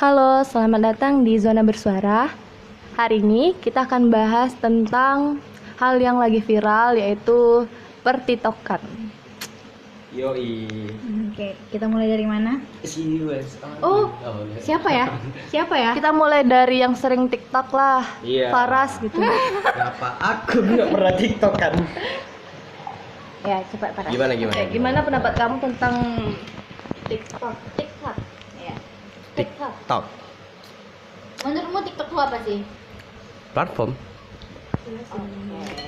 Halo, selamat datang di Zona Bersuara. Hari ini kita akan bahas tentang hal yang lagi viral yaitu pertitokan. Yoi. Oke, kita mulai dari mana? Si US. Oh, iya. Siapa ya? Siapa ya? Kita mulai dari yang sering TikTok lah, Iya. Faras gitu. Kenapa aku nggak pernah TikTok kan? Ya, cepat Pak. Gimana gimana? Eh, gimana pendapat kamu tentang TikTok? TikTok. Ya. Menurutmu TikTok itu apa sih? Platform.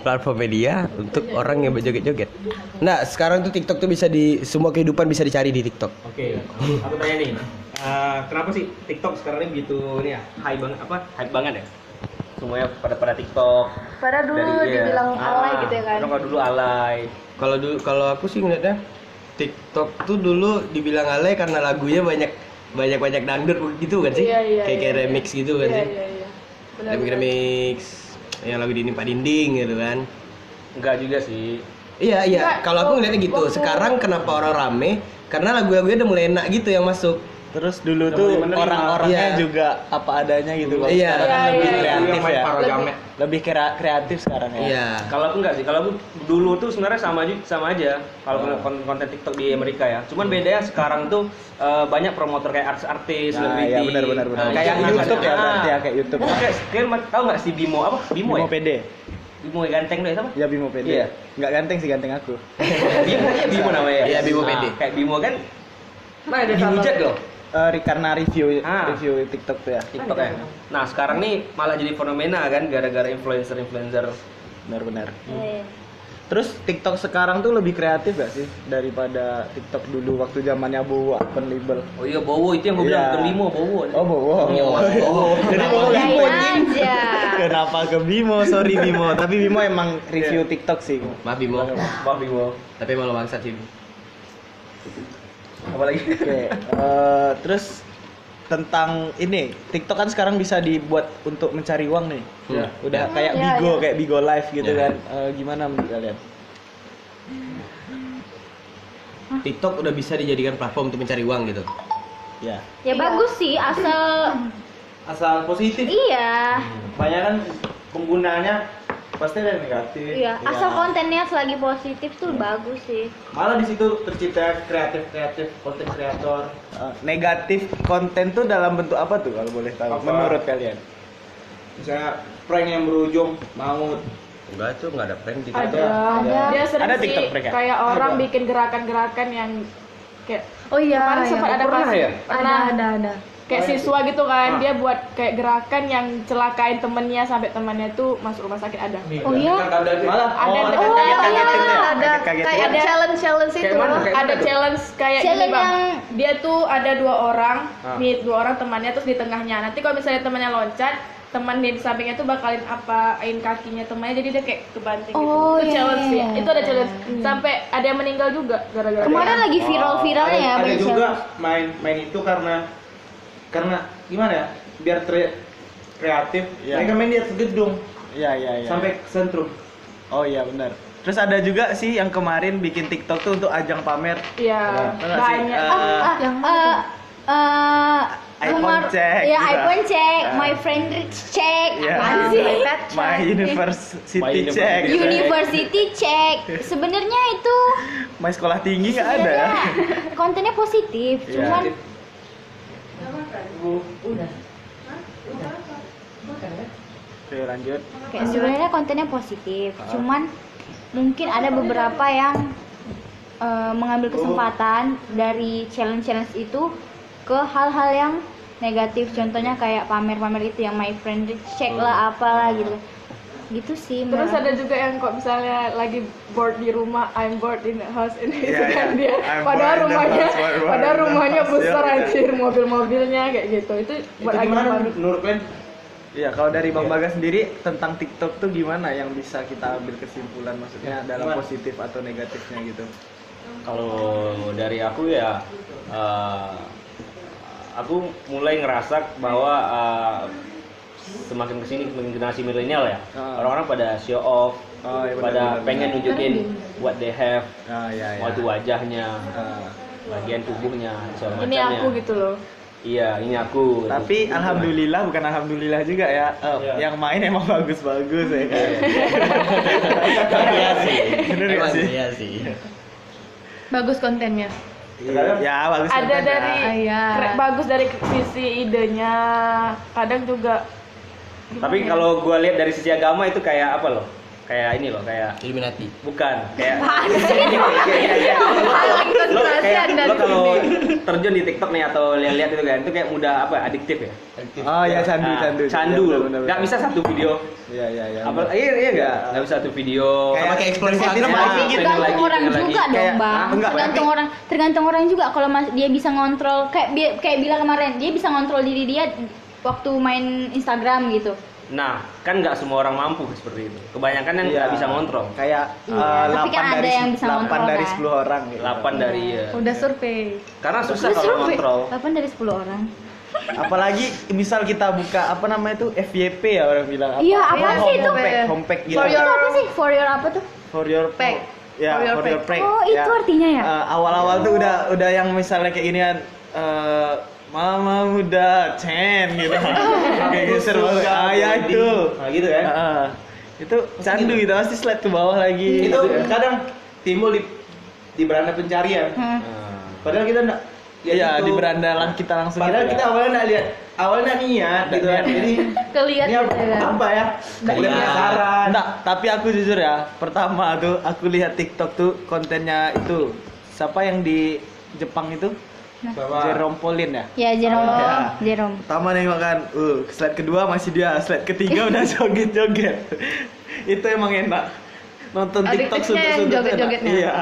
Platform media untuk orang yang berjoget-joget. Nah, sekarang tuh TikTok tuh bisa di semua kehidupan bisa dicari di TikTok. Oke, aku tanya nih, eh, kenapa sih TikTok sekarang ini begitu ini ya, high banget apa? Hype banget ya? Semuanya pada pada TikTok. Pada dulu Dari- iya. dibilang alay Ah, gitu ya kan. Kalau dulu alay. Kalau dulu kalau aku sih ngeliatnya TikTok tuh dulu dibilang alay karena lagunya banyak banyak banyak dangdut gitu kan sih? Iya, iya, kayak kayak iya. remix gitu kan Iya, sih? iya, iya. Benar, Remix remix yang lagu di Pak Dinding gitu kan. Enggak juga sih. Iya iya. Kalau aku ngeliatnya gitu. Sekarang kenapa orang rame? Karena lagu-lagunya udah mulai enak gitu yang masuk. Terus dulu Udah tuh orang-orangnya Iya. juga apa adanya gitu Kalau Iya. sekarang kan Iya, lebih iya, iya. kreatif main ya. Lebih krea- kreatif sekarang ya. Iya. Kalau aku enggak sih, kalau aku dulu tuh sebenarnya sama aja sama aja kalau Oh. konten, TikTok di Amerika ya. Cuman bedanya sekarang tuh eh, banyak promotor kayak artis-artis, Nah, selebriti. iya benar benar benar. eh, Kayak YouTube ya Ah. berarti ya kayak YouTube. Kayak, kayak tahu nggak si Bimo apa? Bimo, Bimo ya? PD. Bimo ganteng deh sama? Ya Bimo PD. Iya. Nggak ganteng sih ganteng aku. Bimo, ya Bimo namanya. Iya, Bimo Ah, PD. Kayak Bimo kan Nah, dihujat loh Eh, ri- karena review Ah. review TikTok tuh ya. TikTok ya. Nah, sekarang nih malah jadi fenomena kan gara-gara influencer-influencer. Benar benar. Iya. Terus TikTok sekarang tuh lebih kreatif gak sih daripada TikTok dulu waktu zamannya Bowo open label. Oh iya, Bowo itu yang gue Iya. bilang bukan Bimo, Bowo. Oh Bowo. Iya, Bowo. Jadi Bowo Bimo. aja. Kenapa ke Bimo? Sorry Bimo. Tapi Bimo emang review TikTok sih. Maaf Bimo. Wah, Bimo. Tapi emang lo bangsat sih. Apa lagi? Oke, eh, terus tentang ini TikTok kan sekarang bisa dibuat untuk mencari uang nih. Iya. Udah Hmm, kayak iya, Bigo, iya. kayak Bigo Live gitu Iya. kan. Eh, gimana menurut kalian? TikTok udah bisa dijadikan platform untuk mencari uang gitu. Ya. Ya bagus sih asal Asal positif. iya. Banyak kan penggunanya pasti ada yang negatif. Iya, asal kontennya selagi positif tuh bagus sih. Malah di situ tercipta kreatif-kreatif konten kreator. Eh, negatif konten tuh dalam bentuk apa tuh kalau boleh tahu? Apa? Menurut kalian? misalnya prank yang berujung maut Enggak tuh enggak ada prank di Ada. TikTok. Ada. Dia sering Ada sih TikTok mereka? kayak orang Ada. bikin gerakan-gerakan yang kayak Oh iya, kemarin sempat ada pernah ya? Pernah ada ada kayak siswa gitu kan, Ah. dia buat kayak gerakan yang celakain temennya sampai temennya tuh masuk rumah sakit ada. Oh iya? malah Ada Oh, ada kaget- ada ya? kayak ada challenge challenge Kayak itu mana? Kayak ada challenge kayak gini Challenge bang yang- dia tuh ada dua orang Ah. nih dua orang temannya terus di tengahnya nanti kalau misalnya temannya loncat teman di sampingnya tuh bakalin apain kakinya temannya jadi dia kayak kebanting Oh, gitu itu iya, challenge sih iya. itu ada challenge sampai ada yang meninggal juga gara-gara Kemarin lagi viral-viralnya ya ada, ada banyak juga challenge. main main itu karena karena gimana ya biar tre- kreatif Iya. mereka main di atas gedung Iya, iya, iya. sampai ke sentrum Oh iya benar. Terus ada juga sih yang kemarin bikin TikTok tuh untuk ajang pamer Iya, sih? banyak. Eh, Ah, eh, eh, iPhone rumah- check Ya, gitu. iPhone check, Ah. my friend rich check. Iya. Apaan sih? My University My check. University. University check. Sebenarnya itu My sekolah tinggi nggak ada ya? sebenarnya kontennya positif, Iya. cuman Oke lanjut. kayak sebenarnya kontennya positif, cuman mungkin ada beberapa yang eh, mengambil kesempatan dari challenge-challenge itu ke hal-hal yang negatif. Contohnya kayak pamer-pamer itu yang my friend check lah apalah gitu. Gitu sih. Terus ada juga yang kok misalnya lagi bored di rumah, I'm bored in the house ini Iya, kan iya. dia. I'm Padahal rumahnya, house, padahal rumahnya besar iya, iya. anjir, mobil-mobilnya kayak gitu. Itu itu buat lagi gimana baru. menurut kalian Iya, kalau dari Bang Bagas sendiri tentang TikTok tuh gimana yang bisa kita ambil kesimpulan maksudnya dalam Gimana? positif atau negatifnya gitu? Kalau dari aku ya eh, aku mulai ngerasa bahwa eh, semakin ke sini semakin generasi milenial ya Ah. orang-orang pada show off Oh, iya, benar, pada benar, pengen benar. nunjukin what they have Ah, iya, iya. mau itu wajahnya Ah, bagian tubuhnya segala Ini macamnya. aku gitu loh. Iya, ini aku. Tapi alhamdulillah bukan alhamdulillah juga ya. Eh, Iya. Yang main emang bagus-bagus ya kan. Iya sih. Bener nggak Emang sih? Iya sih. Bagus kontennya. Ya bagus. ada kontennya. dari Ah, iya. kre- bagus dari sisi idenya kadang juga Tapi kalau gua lihat dari sisi agama itu kayak apa loh? Kayak ini loh, kayak Illuminati. bukan kayak Iya, lo kayak lo kalau terjun di TikTok nih atau lihat-lihat itu kan itu kayak mudah apa adiktif ya? Oh ya candu Nah, candu. candu Iya, loh. bener, bener, nggak bener. bisa satu video. Iya iya iya. apa iya iya nggak? Nggak bisa satu video. Kayak- pasti lagi. gitu. tergantung orang juga dong bang. ah, enggak, tergantung orang tergantung orang juga. Kalau dia bisa ngontrol kayak kayak bilang kemarin dia bisa ngontrol diri dia waktu main Instagram gitu nah kan nggak semua orang mampu seperti itu kebanyakan yang Iya. nggak bisa ngontrol Kayak Iya, eh, tapi kan 8 ada dari yang bisa 8 ngontrol, dari kan? 10 orang gitu. 8 dari ya Udah survei. karena susah Terus kalau survei, ngontrol 8 dari 10 orang Apalagi misal kita buka apa namanya itu FYP ya orang bilang. Iya, apa Home- sih itu? Homepack, gitu. For itu your- apa sih for your apa tuh for your Pack. Ya, For your for your pack. Oh, itu artinya ya? Eh, awal-awal tuh udah udah yang misalnya kayak ginian eh Mama muda Chen gitu. kayak gitu seru banget. Ah, ya itu. Nah, gitu kan. Ah, itu candu gitu pasti slide ke bawah lagi. itu gitu. kadang timbul di di beranda pencarian. Hmm. Nah, Padahal kita enggak Iya, di beranda lang kita langsung Padahal gitu kita awalnya enggak lihat, awalnya niat gitu kan. Jadi Kelihat ini apa, gitu kan. apa ya? Iya. penasaran. Enggak, tapi aku jujur ya, pertama tuh aku lihat TikTok tuh kontennya itu siapa yang di Jepang itu? Bahwa Jerome Pauline ya. ya Jerome Ya. Jerome Pertama nengok kan, uh, slide kedua masih dia, slide ketiga udah joget-joget. itu emang enak. Nonton TikTok sudut-sudut enak. joget-jogetnya. Iya.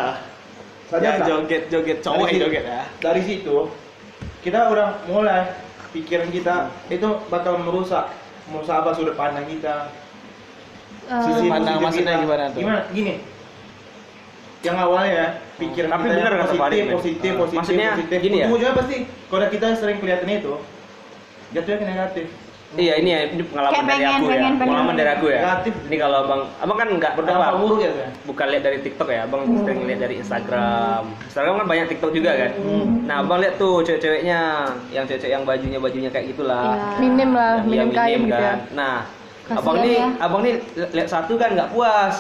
Sadar Ya joget-joget, cowok Dari joget ya. Dari situ kita udah mulai pikiran kita itu bakal merusak merusak apa sudut pandang kita. Eh, Sisi pandang maksudnya gimana tuh? Gimana? Gini. Yang awalnya pikiran Tapi kita bener positif, positif, Ah. positif, Maksudnya positif. gini ya? Ujung-ujungnya pasti kalau kita sering kelihatan itu jatuhnya ke negatif. iya ini ya ini pengalaman Kayak dari pengen, aku ya pengen, pengen. pengalaman dari aku ya Negatif. ini kalau abang abang kan nggak Berdampak apa buruk ya, bukan lihat dari TikTok ya, abang sering lihat dari Instagram. Instagram kan banyak TikTok juga kan. Nah, abang lihat tuh cewek-ceweknya, yang cewek-cewek yang bajunya bajunya kayak gitulah. Minim lah, Yang- iya, minim kain gitu ya. Nah, Kasihan abang nih, ya. abang nih li- lihat satu kan nggak puas,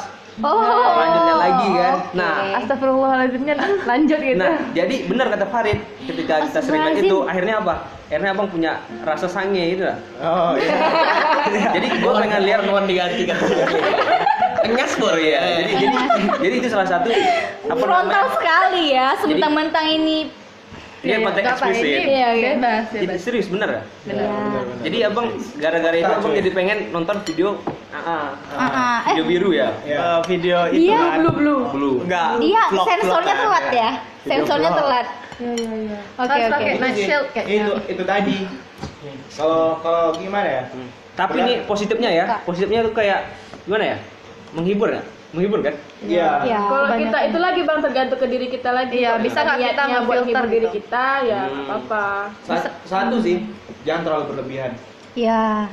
oh lanjutnya lagi kan. oke. Nah, Astagfirullahaladzimnya lanjut gitu. Nah, jadi benar kata Farid, ketika kita sering lihat itu, akhirnya apa? Akhirnya abang punya rasa sange gitu lah. Oh iya. Jadi gua pengen lihat nuan diganti kan. Engas bor ya. Jadi, jadi jadi itu salah satu apa frontal namanya? sekali ya sementang-mentang ini Dia konten Gak apa, eksplisit. ini Iya, iya. bebas, Jadi bebas. serius bener ya? ya. Jadi abang gara-gara itu abang jadi pengen nonton video ah, ah, Ah, ah. Eh, video biru ya? Eh, video itu Dia kan. Blue blue. Blue. Enggak. dia sensornya kan. telat ya Video sensornya vlog. telat Iya iya iya. Oke, oke. pakai Itu night shield kayaknya. Itu itu tadi. Kalau kalau gimana ya? Hmm. Tapi Berat. ini positifnya ya, positifnya tuh kayak gimana ya? Menghibur ya? Menghibur kan? Iya. ya kalau banyak. kita itu lagi bang tergantung ke diri kita lagi Iya, bisa nggak kita buat hibur diri gitu? kita ya Hmm. apa-apa Sa- Satu sih, jangan terlalu berlebihan. ya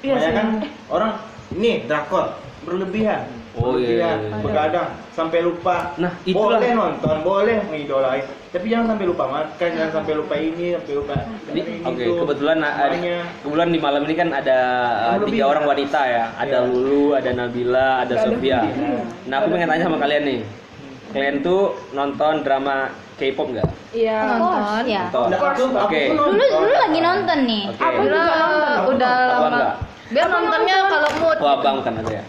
Iya Banyak sih. kan orang ini drakor berlebihan. Oh, iya, iya, iya. begadang sampai lupa. Nah, itulah. boleh nonton, boleh mengidolain, tapi jangan sampai lupa makan, jangan sampai lupa ini, sampai lupa Jadi, ini, oke, itu. kebetulan Semuanya. kebetulan di malam ini kan ada uh, Lebih. tiga orang wanita ya, ada Iya. Lulu, ada Nabila, ada Sofia. Nah, aku pengen tanya sama kalian nih, kalian tuh nonton drama K-pop nggak? iya Nonton. ya Nonton. Nah, Oke. dulu dulu lagi nonton nih Oke. Aku juga nonton. Udah, lama. Biar nontonnya kalau mood. Oh, abang kan ada ya.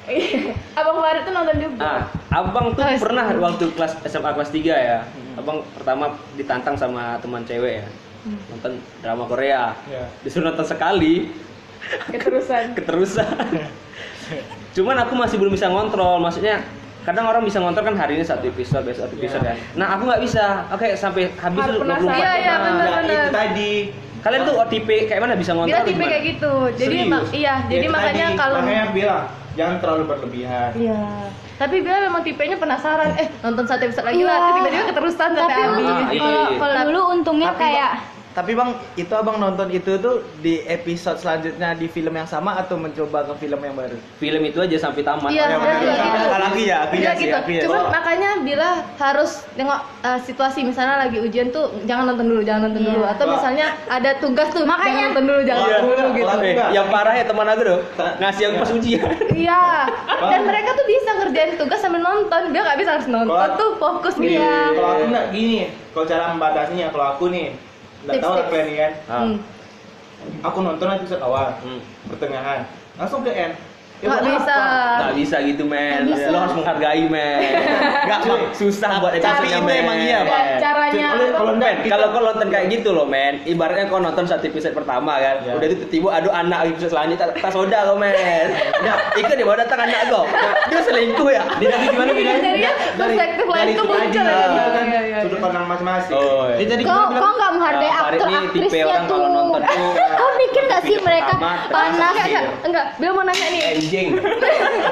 abang Farid tuh nonton juga Ah, abang tuh Oh, pernah waktu kelas SMA kelas 3 ya. Abang pertama ditantang sama teman cewek ya. Nonton drama Korea. Iya. Disuruh nonton sekali, keterusan keterusan. Cuman aku masih belum bisa ngontrol. Maksudnya kadang orang bisa ngontrol kan hari ini satu episode, besok satu episode kan. Nah, aku nggak bisa. Oke, sampai habis Harus dulu 24 penasaran. Iya, iya, jam. bener. Nah, itu tadi. Kalian tuh OTP kayak mana bisa ngontrol? Tipe gimana? kayak gitu. Jadi Serius? mak- iya, Ya, jadi makanya tadi. kalau makanya bilang jangan terlalu berlebihan. Iya. Tapi Bella memang tipenya penasaran. Eh, nonton satu episode lagi Iya. lah. Tiba-tiba keterusan sampai tapi habis. Ah, iya, kalau iya. kalau dulu untungnya Tapi- kayak tapi bang, itu abang nonton itu tuh di episode selanjutnya di film yang sama atau mencoba ke film yang baru? Film itu aja sampai tamat. Iya, yang iya, iya, gitu. Kalau aku ya, aku ya Iya sih, gitu. ya. Cuma makanya bila harus nengok uh, situasi misalnya lagi ujian tuh jangan nonton dulu, jangan nonton dulu. Atau misalnya ada tugas tuh Makanya- jangan nonton dulu, jangan Iya, nonton dulu gitu. Eh, yang parah ya teman aku tuh ngasih aku pas ujian. Iya. Dan mereka tuh bisa ngerjain tugas sambil nonton. Dia nggak bisa harus nonton Kalau- tuh fokus gitu. Kalau aku nggak gini, kalau cara membatasinya, kalau aku nih, nggak tahu lah kalian kan. Hmm. Aku nonton episode awal, Hmm. pertengahan, langsung ke end. Ya, buat bisa. Nggak bisa gitu men. Bisa. Lo harus menghargai men. Cuy. susah buat itu men. emang iya, Bang. Caranya Kalau Men, kalau kau nonton kayak gitu loh men, ibaratnya kau nonton satu episode pertama kan, Ya. udah itu tiba aduh anak episode selanjutnya tak soda kau men. Nah, ikut dia bawa datang anak kau, dia selingkuh ya. Dia tadi gimana bilangnya? Ya, perspektif lain tuh muncul Iya, ya. iya, kan Iya, iya, sudut iya. pandang masing-masing. Dia Kau nggak menghargai Ya, aktor tipe aktrisnya orang tuh. kalau nonton tuh, Kau mikir nggak sih mereka panas? Enggak, enggak, enggak. Bila mau nanya nih. Anjing.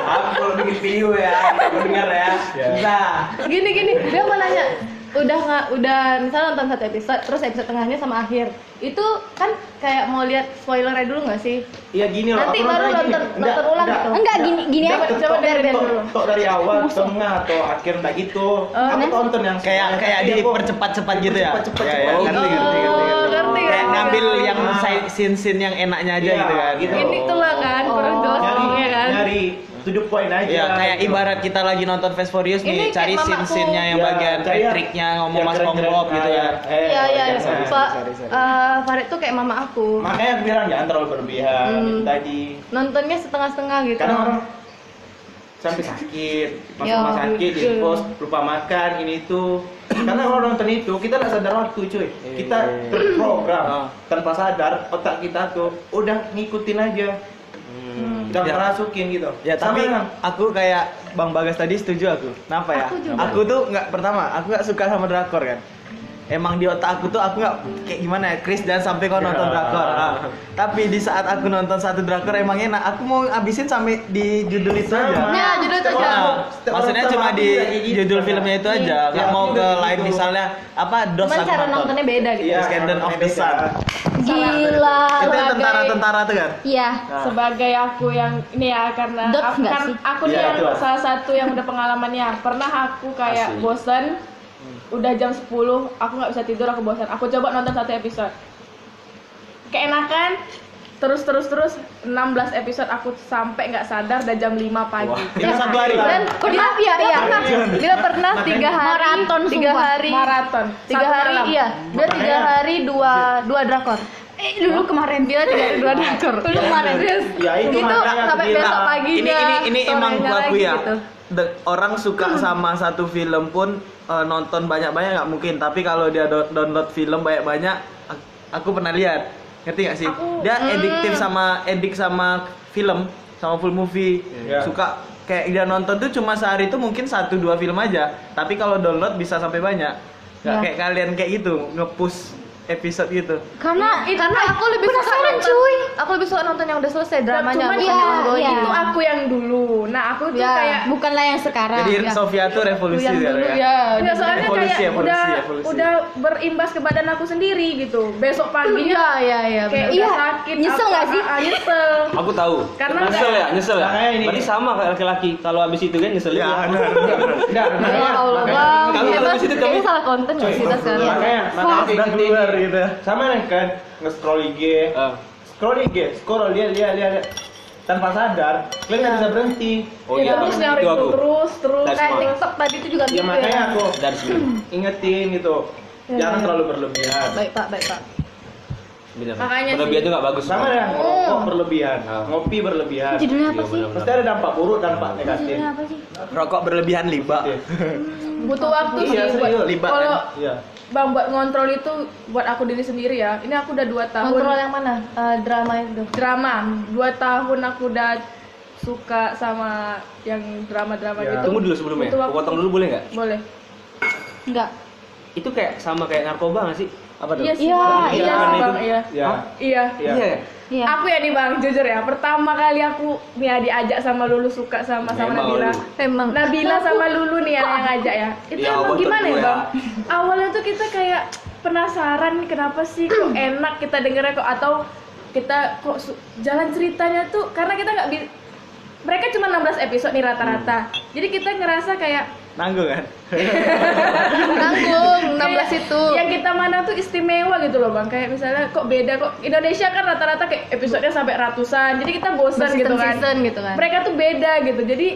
Aku kalau bikin video ya, aku dengar ya. Susah. Gini gini, dia mau nanya. Udah nggak, udah misalnya nonton satu episode, terus episode tengahnya sama akhir. Itu kan kayak mau lihat spoilernya dulu nggak sih? Iya gini loh. Nanti baru nonton- nonton ulang gitu. Enggak gini gini aja. coba dari Ben tok- dulu. tok dari awal, tengah atau akhir enggak gitu. Oh, aku nah. tonton yang Kayak kayak dipercepat-cepat gitu ya. Cepat-cepat, Ya, ya, cepat. ngerti, ngerti, ngerti, Oh, ngambil yang scene-scene yang enaknya aja Iya, gitu kan. gitu. Ini tuh lah kan, kurang Oh. jelas ngomongnya kan. nyari to the point aja. Ya kayak gitu. ibarat kita lagi nonton Fast Furious Ini nih, kayak cari mamaku. scene-scene-nya yang Ya, bagian triknya ngomong yang Mas. SpongeBob gitu Ah, ya. ya. Eh, Iya iya, iya. Pak eh, Farid tuh kayak mama aku. Makanya aku bilang jangan terlalu berlebihan Hmm. tadi. Nontonnya setengah-setengah gitu. Kadang orang sampai sakit, masuk Ya, rumah sakit, di pos, lupa makan, ini itu. Karena kalau nonton itu kita nggak sadar waktu cuy. Kita terprogram Ah. tanpa sadar otak kita tuh udah ngikutin aja, Udah Ya. merasukin gitu. Ya Sama tapi dengan- aku kayak Bang Bagas tadi setuju aku. Kenapa ya? Aku juga. Aku tuh nggak pertama, aku nggak suka sama drakor kan. Emang di otak aku tuh aku nggak kayak gimana ya, Chris jangan sampai kau nonton drakor. Ah. Tapi di saat aku nonton satu drakor emang enak. Aku mau abisin sampai di judul itu aja. Nah, judul itu aja. Nah, maksudnya cuma di gitu. judul filmnya itu aja, nggak Ya, mau ke lain misalnya apa dos Cuman cara nonton. nontonnya beda gitu. Iya, Scandal of the Sun. Gila. Itu yang tentara-tentara tuh kan. Iya. sebagai aku yang ini ya karena Dots aku, kan, aku nih Iya, yang salah satu yang udah pengalamannya pernah aku kayak Asik. Udah jam 10 aku nggak bisa tidur aku bosan aku coba nonton satu episode. Keenakan terus terus terus 16 episode aku sampai nggak sadar dan jam 5 pagi. Itu satu hari. Dan dia ya, iya. pernah, dia pernah. Tiga hari, Maraton, tiga hari, maraton. Tiga hari, iya, dia tiga hari dua dua drakor. Eh dulu kemarin Dia tiga hari dua drakor. Dulu kemarin. Ya, itu itu makanya aku sampai bilang. besok paginya. ini ini ini emang lagi ya gitu. De- orang suka sama satu film pun eh, nonton banyak-banyak nggak mungkin tapi kalau dia do- download film banyak-banyak ak- aku pernah lihat ngerti nggak sih Aku- dia ediktif sama edik sama film sama full movie Iya. suka kayak dia nonton tuh cuma sehari itu mungkin satu dua film aja tapi kalau download bisa sampai banyak nggak Ya. kayak kalian kayak gitu ngepush episode gitu Karena Karena aku lebih suka penasaran, nonton, cuy. aku lebih suka nonton yang udah selesai dramanya. Cuman bukan iya, yang ongoing. iya. itu aku yang dulu nah aku tuh Ya. kayak bukanlah yang sekarang. jadi ya. Sofia tuh revolusi Yang ya, dulu ya. ya. Enggak, soalnya Evolusi, kayak evolusi, udah evolusi. udah berimbas ke badan aku sendiri gitu. Besok paginya Iya, iya, iya. kayak benar. udah Iya, sakit. nyesel nggak sih? ah, nyesel. Aku tahu. Karena nyesel ya, nyesel ya. Berarti sama kayak laki-laki. Kalau habis itu kan nyesel Ya. Enggak, Ya Allah, kalau situ kami- Kayaknya salah konten nggak sih kita sekarang? makanya makanya Udah gitu sama kan nge-scroll IG Ah. scroll IG scroll lihat lihat lihat lihat. tanpa sadar kalian nggak bisa berhenti Oh Ya, iya, terus yang itu aku. terus terus. That's Kayak smart. TikTok tadi itu juga ya gitu makanya ya. aku Dari sini. ingetin gitu jangan terlalu berlebihan Baik pak, baik pak. Benar. Makanya Berlebihan sih. itu nggak bagus. sama ya ngerokok berlebihan Ah. ngopi berlebihan Judulnya apa Iya, sih? pasti ada dampak buruk dampak negatif Judulnya apa sih? rokok berlebihan liba Iya. Butuh waktu Iya, sih buat serius. Libat, kalau iya bang buat ngontrol itu buat aku diri sendiri ya. Ini aku udah dua tahun Kontrol yang mana? Eh, drama itu. drama. Dua tahun aku udah suka sama yang drama-drama Ya. gitu. Tunggu dulu sebelumnya. Aku potong dulu boleh nggak? Boleh. Enggak. Itu kayak sama kayak narkoba nggak sih? Apa tuh Iya Iya, Bang. iya. iya bang, iya. ya Iya. Iya. ya? Iya. Aku ya nih bang, jujur ya. Pertama kali aku nih ya diajak sama Lulu suka sama sama Memang, Nabila. Lulu. Emang. Nabila sama Lulu nih ya yang ngajak ya. Itu Ya, emang gimana ya tentu ya. bang? Awalnya tuh kita kayak penasaran nih kenapa sih kok enak kita dengernya kok atau kita kok jalan ceritanya tuh karena kita nggak bisa mereka cuma 16 episode nih rata-rata jadi kita ngerasa kayak Nanggung kan? Tanggung 16 kayak itu. yang kita mana tuh istimewa gitu loh bang kayak misalnya kok beda kok Indonesia kan rata-rata kayak episodenya sampai ratusan jadi kita bosan gitu kan Berseason-season gitu kan. mereka tuh beda gitu jadi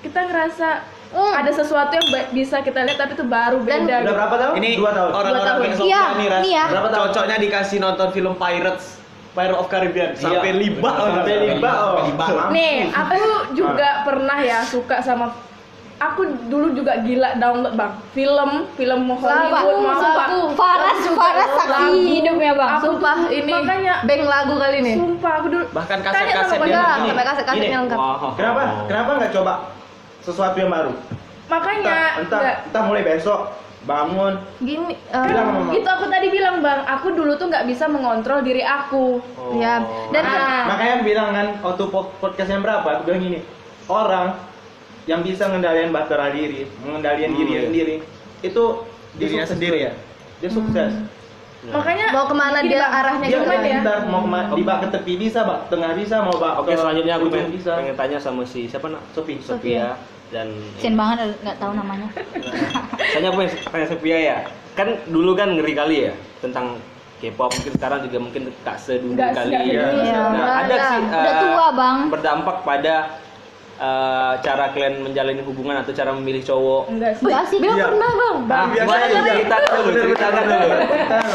kita ngerasa Hmm. ada sesuatu yang bisa kita lihat tapi itu baru Dan- beda Udah gitu. berapa tahun? Ini Dua tahun. orang-orang Dua tahun. kayak Sofia Iya, nih, Ras. iya. Berapa tahun? Cocoknya dikasih nonton film Pirates, Pirate of Caribbean sampai Iya. libak Sampai libak, oh. nih aku juga pernah ya suka sama aku dulu juga gila download bang film film Hollywood mau lagu. Faras Faras saksi hidupnya bang Aku Sumpah ini makanya bank lagu kali nih. sumpah aku dulu Bahkan kaset-kaset Bang dia sampai kaset-kasetnya gini. lengkap. Wow. Kenapa? Kenapa nggak coba sesuatu yang baru? makanya Entah, entah, entah mulai besok bangun. Gini, Bilang Mama. itu aku tadi bilang bang aku dulu tuh nggak bisa mengontrol diri aku ya. Dan kan Ah. Makanya bilang kan waktu po- podcast yang berapa? Aku bilang gini, orang yang bisa mengendalikan batera diri, mengendalikan Hmm, diri iya. sendiri, itu dia Dirinya sukses. sendiri ya? Dia sukses. makanya mau ke mana dia Bang, arahnya Dia gitu cuman kan ya pintar, mau kema- di bak ke tepi bisa, bak tengah bisa, mau bak Oke, ke selanjutnya aku pengen, bisa. pengen tanya sama si siapa nak? Sophie. Sophia dan Sen banget nggak tahu namanya apa yang tanya Sophia ya? Kan dulu kan ngeri kali ya tentang K-pop mungkin sekarang juga mungkin tak sedulu Nggak- kali ya. Iya. Nah, ada sih Udah tua, Bang. berdampak pada eh, cara kalian menjalani hubungan atau cara memilih cowok. enggak sih enggak sih Bilang Iya. pernah bang. Ah, biasa gimana aja. tuh? Ceritakan dulu, ceritakan dulu.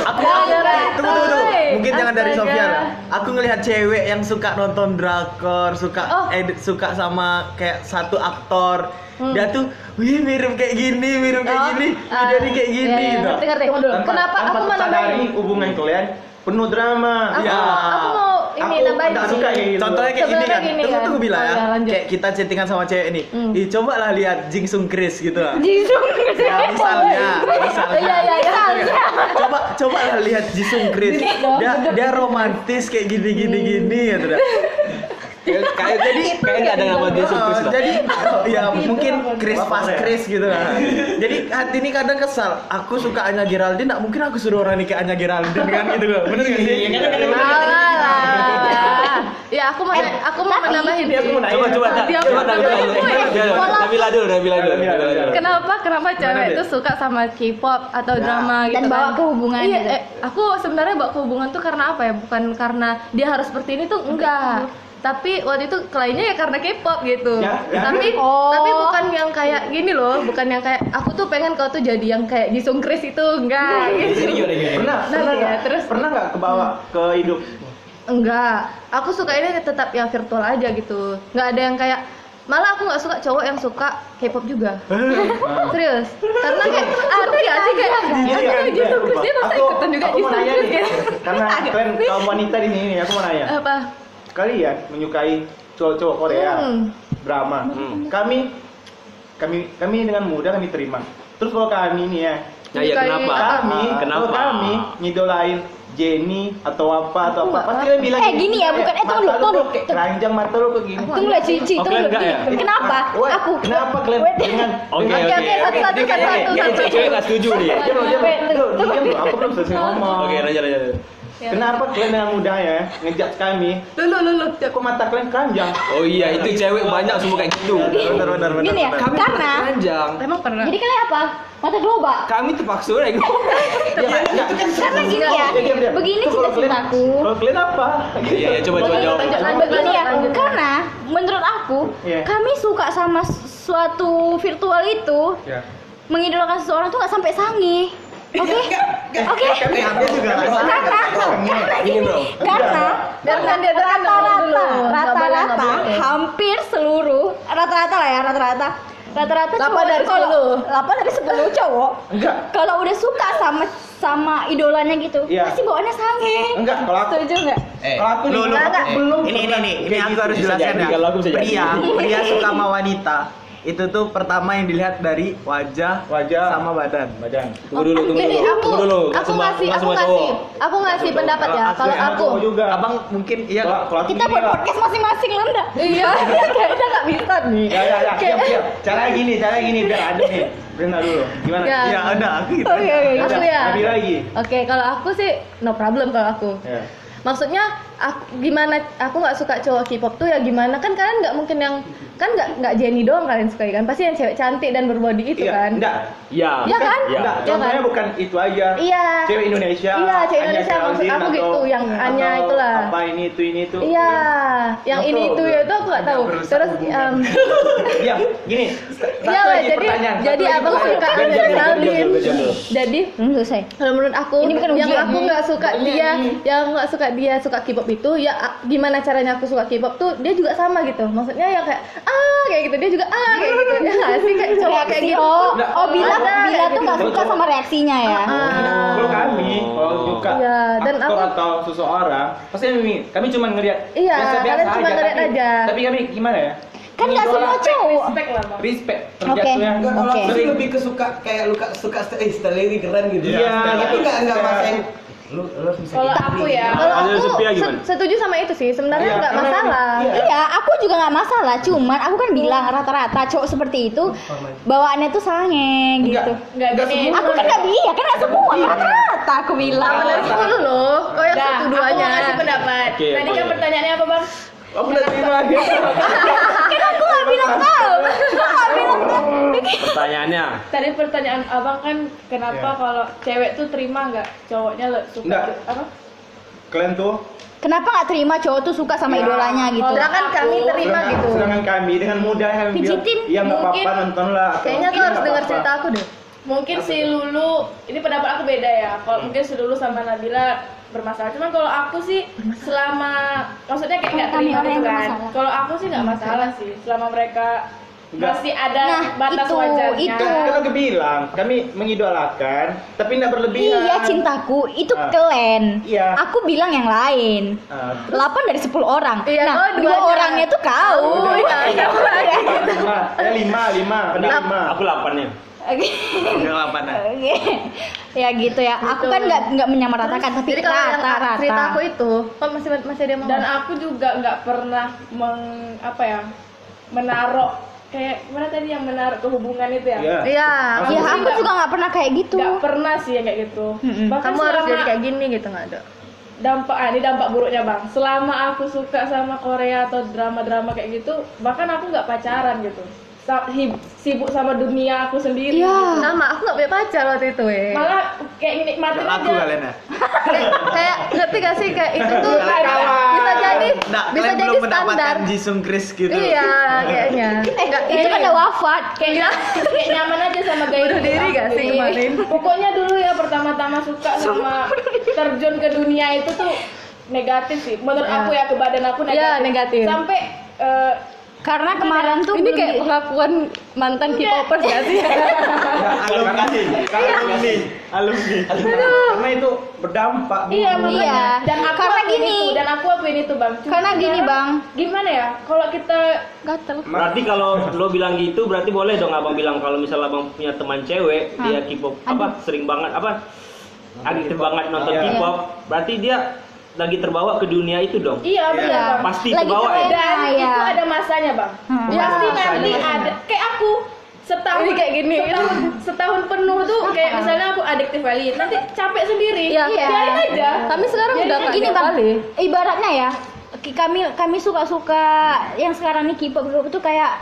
Aku tunggu tunggu tunggu. Mungkin jangan dari astaga. Sofia. Aku ngelihat cewek yang suka nonton drakor, suka Oh. edit, suka sama kayak satu aktor. Hmm. Dia tuh, wih mirip kayak gini, mirip kayak Oh, gini, jadi kayak iya, gini. iya, gitu. ngerti ngerti. Kenapa tanpa aku nambahin? hubungan kalian penuh drama. Aku, Iya. aku ini suka kayak gitu. Contohnya kayak gini kan, gini tunggu kan. tunggu bilang Oh, ya, ya, lanjut. kayak kita chattingan sama cewek nih, Hmm. ih coba lah lihat Jing Sung Chris gitu lah. Jisung Ya, misalnya, misalnya. Iya iya iya. coba coba lah lihat Jisung Chris dia dia romantis kayak gini gini gini gitu dah. Kayak kayak jadi kayak nggak ada nama dia Oh, Chris lah. jadi ya mungkin Chris pas? Chris gitu kan jadi hati ini kadang kesal aku suka Anya Geraldine nggak mungkin aku suruh orang nikah Anya Geraldine kan gitu loh bener gak sih. Ya aku mau aku mau menambahin Ini aku mau sih. nanya. Coba coba Coba. Nabila dulu, Nabila dulu. Kenapa kenapa cewek itu suka sama K-pop atau drama gitu dan bawa kan? ke hubungan Iya, gitu. eh, aku sebenarnya bawa ke hubungan tuh karena apa ya? Bukan karena dia harus seperti ini tuh enggak. Tapi waktu itu kliennya ya karena K-pop gitu. Ya, ya. Tapi Oh. tapi bukan yang kayak gini loh, bukan yang kayak aku tuh pengen kau tuh jadi yang kayak Jisung Chris itu enggak gitu. Pernah, Nah, pernah iya, nggak? terus- pernah nggak kebawa ke hidup? Enggak, aku suka ini tetap yang virtual aja gitu. Nggak ada yang kayak malah aku nggak suka cowok yang suka K-pop juga. Serius, karena kayak arti gak sih kayak aku Jisung Chris dia masa ikutan juga Chris nih, gitu. karena kalian kaum wanita di sini, aku mau nanya. Apa? Kalian menyukai cowok-cowok Korea, Hmm. drama. Hmm. Kami, kami, kami dengan mudah kami terima. Terus kalau kami nih ya, Nah, ya kenapa? kami, Kenapa? kalau kami ngidolain Jenny atau apa atau apa, pasti kalian bilang. Eh, gini ya, bukan- eh, tunggu dulu, mata lu tunggu keranjang mata lu kayak gini. tunggu lah cici Oh, tunggu dulu. enggak ya? kenapa Woi, aku kenapa kalian dengan Oke, Oke, oke, satu, satu, Ini satu, satu. cewek nggak setuju nih. Aku belum selesai ngomong. Oke, lanjut lanjut. Ya. Kenapa kalian dengan mudahnya ngejat kami? Lulu, lulu. Kok mata kalian keranjang? Oh iya, itu cewek banyak semua kayak gitu. bener bener bener gini ya Kami karena panjang. Emang pernah? jadi kalian apa mata global Kami terpaksa nengok. karena gini ya begini kalian- cita-citaku Kalau kalian apa? Iya, iya, coba coba jawab. Begini ya, karena menurut aku Iya. kami suka sama suatu virtual itu Ya. mengidolakan seseorang tuh nggak sampai sange. Oke, oke. Kami ambil juga. Karena, karena Gini, Bro. karena Jangan dia dulu. rata-rata, rata-rata, hampir seluruh, rata-rata lah ya, rata-rata, rata-rata cowok dari kalau- sepuluh. delapan dari sepuluh cowok. Enggak. Kalau udah suka sama sama idolanya gitu, Iya. pasti bawaannya sange. Enggak, kalau aku Setuju nggak? Eh, Kalau aku lu, lu, nih, enggak. belum ini ini ini ini aku gitu. harus jelaskan ya. Pria, pria suka sama wanita itu tuh pertama yang dilihat dari wajah, Wajah. sama badan. Badan. Tunggu dulu, tunggu Jadi dulu. aku, Tunggu dulu. Aku semua- ngasih, aku ngasih, cowok. aku ngasih pendapat ya. Kalau emang aku, juga. Abang mungkin iya Kalau Kita buat podcast masing-masing lo enggak? iya, kayaknya nggak bisa nih. Ya ya ya, diam diam. Caranya gini, caranya gini biar adem nih. Brenda dulu. Gimana? Ya. Ya udah aku gitu. Oke, oke. Aku ya. Lagi. Oke, kalau aku sih no problem kalau aku. Ya. Maksudnya aku, gimana aku nggak suka cowok K-pop tuh ya gimana kan kalian nggak mungkin yang kan nggak nggak Jennie doang kalian sukai kan pasti yang cewek cantik dan berbody itu Iya, kan enggak. Iya. Iya kan? Iya. Enggak, Iya contohnya kan? bukan itu aja. Iya. Cewek Indonesia. Iya, cewek Anya Indonesia, maksud aku atau- gitu, yang Anya itulah. Apa ini itu ini itu. Iya, yang ini itu ya itu aku nggak tahu. Terus em, Iya, gini. Iya Satu lah, lagi jadi pertanyaan, satu jadi abang suka Anya Geraldine. Jadi selesai. kalau menurut aku yang aku nggak suka dia, yang nggak suka dia suka K-pop itu ya gimana caranya aku suka K-pop tuh dia juga sama gitu. Maksudnya ya kayak ah kayak gitu dia juga ah kayak gitu. Ya nggak sih kayak cowok kayak gitu. oh, Nggak, oh Bila ada Bila tuh nggak gitu. suka sama reaksinya ya. Ah. Kalau kami, kalau suka Iya, dan aktor aku- atau seseorang, pasti kami, kami cuma ngeliat Iya, kalian cuma aja, ngeliat tapi, aja. Tapi kami gimana ya? Kan nggak semua cowok. Respect lah bang. Respect Oke. aku sih lebih kesuka kayak lu suka eh style ini keren gitu. Iya, tapi enggak enggak iya. masain lu lu bisa Kalau aku ya, Kalau aku Sophia se- gimana? setuju sama itu sih. Sebenarnya Iya, nggak karena- masalah. iya. Iya, aku juga nggak masalah. Cuman aku kan bilang rata-rata cowok seperti itu bawaannya tuh sange gitu. nggak gini. Aku kan nggak iya, kan nggak semua rata-rata aku bilang. Sepuluh loh. Kok yang Dah, satu aku duanya? ngasih pendapat. Tadi kan pertanyaannya apa bang? Aku udah terima gitu. Kan aku nggak bilang tahu. Nggak bilang tahu. Pertanyaannya. Tadi pertanyaan abang kan kenapa Iya. kalau cewek tuh terima nggak cowoknya le- suka Nggak. apa? Kalian tuh, Kenapa nggak terima cowok tuh suka sama Ya. idolanya gitu? Sedangkan kami terima sedangkan, gitu. sedangkan kami dengan mudah yang bilang, Pijitin, iya nggak apa-apa mungkin. nonton lah. Kayaknya tuh "Iya, harus dengar apa-apa." cerita aku deh. Mungkin si Lulu, ini pendapat aku beda ya. Kalau Hmm. mungkin si Lulu sama Nabila bermasalah. Cuman kalau aku sih selama maksudnya kayak nggak terima gitu kan. bermasalah. Kalau aku sih nggak masalah sih. Selama mereka Nggak. masih ada Nah, batas itu, wajarnya. itu. Kan aku bilang, kami mengidolakan, tapi tidak berlebihan. Iya cintaku, itu Ah. kalian. Iya. Aku bilang yang lain. Ah, 8 dari 10 orang. Iya, nah, oh, dua duanya. orangnya tuh kau. Oh, iya, siapa lagi? lima, ya lima, lima, ada lima. Aku lapannya. Oke. Udah Oke. Ya gitu ya. Aku kan nggak nggak menyamaratakan tapi Jadi kalau yang rata-rata. cerita aku itu, kok masih masih ada mau? Dan aku juga nggak pernah meng apa ya menaruh kayak gimana tadi yang menaruh ke hubungan itu ya. Iya. Iya. Ya Aku nggak- juga nggak pernah kayak gitu. Nggak pernah sih yang kayak gitu. Mm-mm. Bahkan Kamu harus jadi kayak gini gitu nggak ada. dampak ah, ini dampak buruknya bang. Selama aku suka sama Korea atau drama-drama kayak gitu, bahkan aku nggak pacaran gitu. Sibuk sama dunia aku sendiri. Iya. gitu. Sama, aku nggak punya pacar waktu itu ya. Malah kayak nikmatin Aku aja. kalian ya. kayak, kayak ngerti gak sih kayak itu tuh bisa jadi Nggak, bisa jadi belum standar. mendapatkan Jisung Chris gitu. Iya, kayaknya. Eh, Nggak, itu kan udah wafat. kayak kayak nyaman aja sama gaya Bunuh hidup diri gak sih Jadi, kemarin? Pokoknya dulu ya pertama-tama suka sama terjun ke dunia itu tuh negatif sih. Menurut Ya. aku ya ke badan aku negatif. Ya, negatif. Sampai eh, Karena kemarin tuh ini kayak pengakuan mantan K-popers gak sih? alumni, alumni, alumni. Karena itu berdampak. Iya makanya. Iya. Dan aku Karena gini. itu, dan aku akuin itu bang. Cuma Karena gini, Bang. Gimana ya? Kalau kita Gatel. Berarti kalau lo bilang gitu berarti boleh dong abang bilang kalau misalnya abang punya teman cewek dia K-pop apa sering banget apa adiktif banget nonton Iya. K-pop berarti dia lagi terbawa ke dunia itu dong. iya benar Iya. bang. Pasti Lagi kebawa ya. Dan iya. itu ada masanya bang. Hmm. Iya, Pasti masanya. nanti ada kayak aku setahun Ini kayak gini. setahun, setahun penuh tuh kayak misalnya aku adiktif kali nanti capek sendiri Iya. biarin aja Kami sekarang Jadi udah gini bang kali. ibaratnya ya kami kami suka suka yang sekarang nih K-pop itu kayak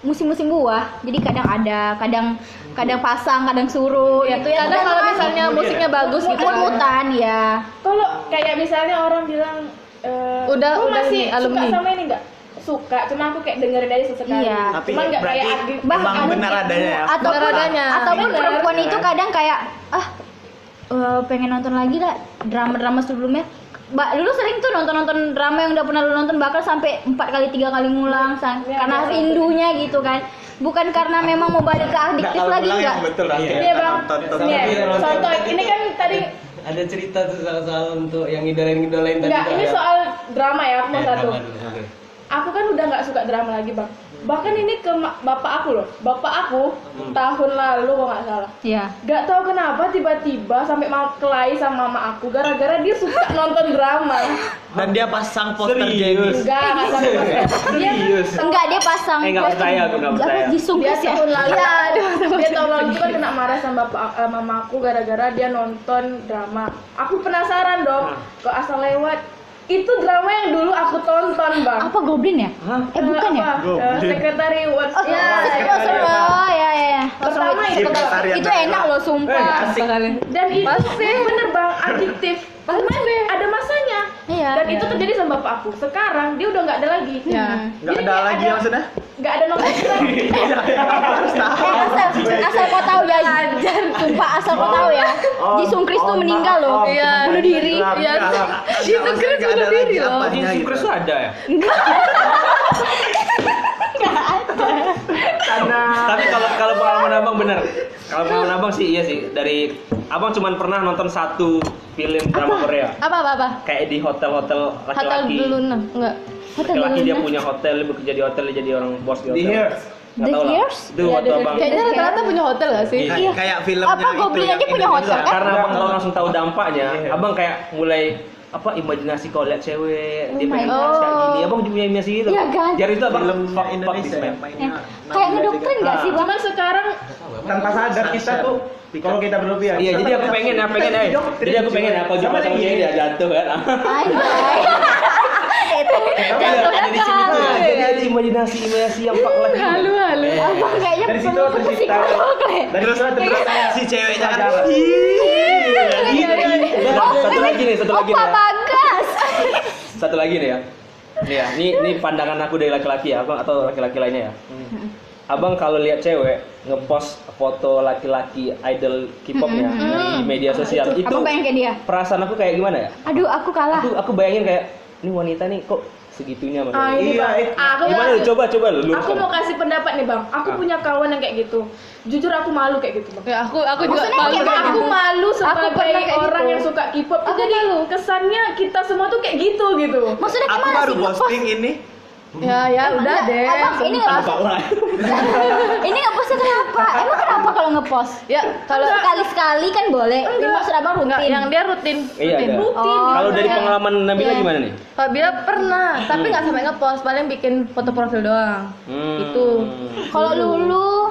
musim-musim buah jadi kadang ada kadang kadang pasang kadang suruh Iya, gitu ya kadang kalau misalnya musiknya bagus gitu kan. mut-mutan ya kalau kayak misalnya orang bilang eh, Udah- "Kau udah masih alumni." suka sama ini enggak suka cuma aku kayak dengerin aja sesekali Iya. Tapi cuma nggak kayak Bahkan- benar adanya ya. ataupun Benar adanya. ataupun Benar. perempuan itu kadang kayak ah eh, pengen nonton lagi lah drama-drama sebelumnya Mbak, dulu sering tuh nonton-nonton drama yang udah pernah lu nonton bahkan sampai empat kali tiga kali ngulang sang, Iya, karena biasa. rindunya gitu kan bukan karena memang mau balik ke Nggak, adiktif kalau lagi enggak yang betul lah. Iya, Bang. Tonton. Nih, Tapi- contoh ini kan tadi Ada cerita tuh soal, soal untuk yang idolain idolain tadi. enggak ini ya. soal drama ya aku mau satu. Aku kan udah nggak suka drama lagi bang bahkan ini ke bapak aku loh bapak aku tahun lalu kalau nggak salah Iya. Gak tahu kenapa tiba-tiba sampai mau kelahi sama mama aku gara-gara dia suka nonton drama. Dan dia pasang poster Serius? Enggak, enggak sampai Dia Serius? Enggak dia pasang Eh, nggak poster percaya, aku nggak apa, percaya. Jisung dia ya. tahun lalu dia tahun lalu juga kena marah sama bapak eh, mama aku gara-gara dia nonton drama. Aku penasaran dong, kok asal lewat itu drama yang dulu aku tonton bang. Apa Goblin ya? Eh bukan ya? Eh, Sekretari What's Oh, Ya, oh, oh ya ya. Pertama itu Itu enak loh sumpah. dan itu bener bang adiktif. Ada masanya. Iya. Dan itu terjadi sama bapak aku. Sekarang dia udah nggak ada lagi. Ya. Nggak ada lagi ada- maksudnya? nggak ada nonton lagi. Eh, asal asal kau tahu ya, sumpah asal kau tahu ya. Jisung Chris tuh meninggal loh, Iya. bunuh diri. Iya. Itu Chris bunuh diri loh. Di Sukres tuh ada ya? Tapi kalau kalau pengalaman abang bener, kalau pengalaman abang sih iya sih. Dari abang cuman pernah nonton satu film drama Korea. Apa apa apa? Kayak di hotel-hotel Hotel laki-laki. Luna enggak. Hotel Laki-laki dia punya hotel, dia bekerja di hotel, dia jadi orang bos di hotel. The tahu lah. Years? Itu waktu abang. Kayaknya rata-rata punya hotel gak sih? Iya. Kayak- filmnya Apa Goblin yang aja punya hotel? Karena abang tahu langsung tahu dampaknya, Iya. abang kayak mulai apa imajinasi kalau lihat cewek Oh dia pengen God. kayak gini abang juga punya imajinasi gitu Iya kan? jadi itu abang Film fuck, fuck Indonesia this man. yang Eh, Kayak ngedoktrin nggak sih bang? Cuman sekarang Tanpa sadar kita tuh kalau kita berlebihan. Iya, jadi aku pengen ya, pengen ya. Jadi aku pengen ya, kalau jumpa sama cewek dia jatuh kan. Ah, Jadi ada imajinasi imajinasi yang fuck lagi. Halu halu. abang kayaknya Dari situ tercipta. ya. Dari situ tercipta Si ceweknya kan. Udah, Satu lagi nih, satu lagi Opa nih. ya. bagas. Satu lagi nih ya. Nih ya, ini ini pandangan aku dari laki-laki ya, abang atau laki-laki lainnya ya. Abang kalau lihat cewek ngepost foto laki-laki idol K-popnya di media sosial itu Abang pengen kayak dia. perasaan aku kayak gimana ya? Aduh aku kalah. Aku aku bayangin kayak ini wanita nih kok segitunya sama ah, Iya, bang. itu. Aku Gimana lu coba coba lu Aku mau kasih pendapat nih bang. Aku Ah. punya kawan yang kayak gitu. Jujur aku malu kayak gitu bang. Ya aku aku juga Maksudnya malu kayak Aku gitu. malu Aku pernah sebagai kayak orang gitu. yang suka K-pop. Aku Jadi malu. kesannya kita semua tuh kayak gitu gitu. Maksudnya Aku gimana baru sih posting ini Ya ya udah Enggak, deh. Abang ini ngepost. ini ngepostnya kenapa? Emang kenapa kalau ngepost? Ya kalau Sekali-sekali kan boleh. Ini maksud abang enggak rutin. yang dia rutin. Iya, rutin. ada. Rutin. Oh. Kalau dari pengalaman Nabila Iya. gimana nih? Kalau Bila pernah, tapi nggak sampai ngepost, paling bikin foto profil doang. Hmm. Itu. Kalau lulu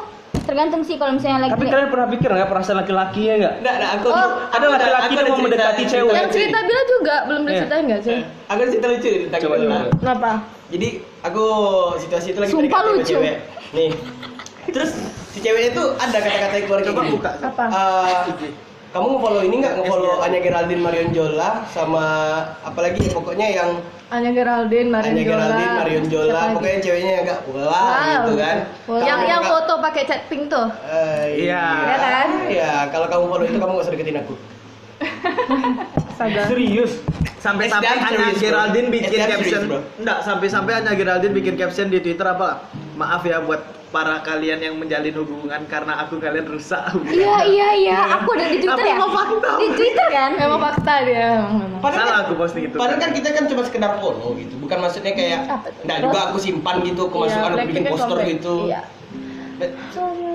tergantung sih kalau misalnya lagi Tapi kalian pernah pikir nggak perasaan laki-laki ya nggak? Enggak, enggak, aku Oh, ada laki-laki tuh mau mendekati cerita- cewek. Yang cerita Bila juga belum Iya. diceritain nggak sih? Aku ada cerita lucu nih tentang Coba, itu. coba. Kenapa? Jadi aku situasi itu lagi Sumpah lucu. cewek. Nih. Terus si ceweknya tuh ada kata-kata yang keluar Coba buka. Apa? Eh, kamu nge-follow ini nggak nge-follow Anya Geraldine Marion Jola sama apalagi ya pokoknya yang Anya Geraldine, Marion Anya Jola. Geraldine, Marion Jola, Siapa lagi? pokoknya ceweknya yang agak wah Wow. gitu kan. Wow. Yang yang nggak- foto pakai cat pink tuh. Eh, Iya. Iya kan? Iya, kalau kamu follow itu kamu gak usah deketin aku. Serius? Sampai-sampai hanya. Geraldine bikin caption enggak sampai-sampai hanya Geraldine bikin caption di Twitter apa maaf ya buat para kalian yang menjalin hubungan karena aku kalian rusak Iya iya iya. Aku ada di Twitter ya. emang fakta. Di Twitter kan. Memang fakta dia. Padahal Salah kan- aku posting itu. Padahal kan kita kan cuma sekedar follow gitu, bukan maksudnya kayak enggak juga aku simpan gitu, aku Iya, masukkan aku bikin kan poster gitu. Iya. But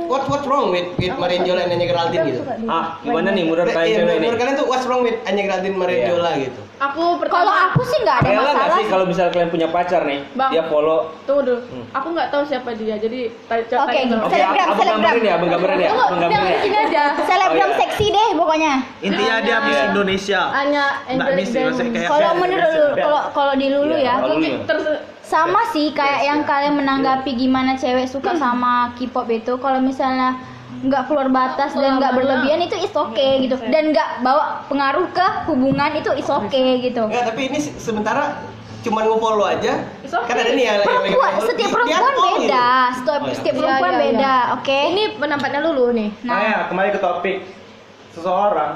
What what's wrong with with Marion Jola and Anya Geraldine gitu? Ah, gimana nih menurut kalian cewek ini? menurut kalian tuh what's wrong with Anya Geraldine Marion Iya. Jola gitu? Aku Kalau aku sih nggak ada Rela masalah. sih kalau misalnya kalian punya pacar nih, Bang. dia follow Tunggu dulu. Hmm. Aku nggak tahu siapa dia. Jadi tanya Oke. Oke, Selebgram, abang selebgram. gambarin ya, abang gambarin ya, abang yang gambarin ya. sini aja. Selebgram Oh, iya. seksi deh pokoknya. intinya dia Miss. Indonesia Anya Mbak Miss Angelic dan Kalau menurut kalau kalau di lulu Iya, ya, Terus sama sih kayak yang kalian menanggapi gimana cewek suka sama K-pop itu. Kalau misalnya nggak keluar batas dan nggak berlebihan itu is okay gitu dan nggak bawa pengaruh ke hubungan itu is okay gitu. Enggak, tapi ini se- sementara cuma nge-follow aja. Okay. Kan ada nih yang yang Perempuan, follow, setiap perempuan di-unfollow gitu. beda, setiap, Oh, iya. setiap Iya, perempuan iya, iya. beda, oke? Ini pendapatnya Lulu nih. Nah, Makanya kembali ke topik seseorang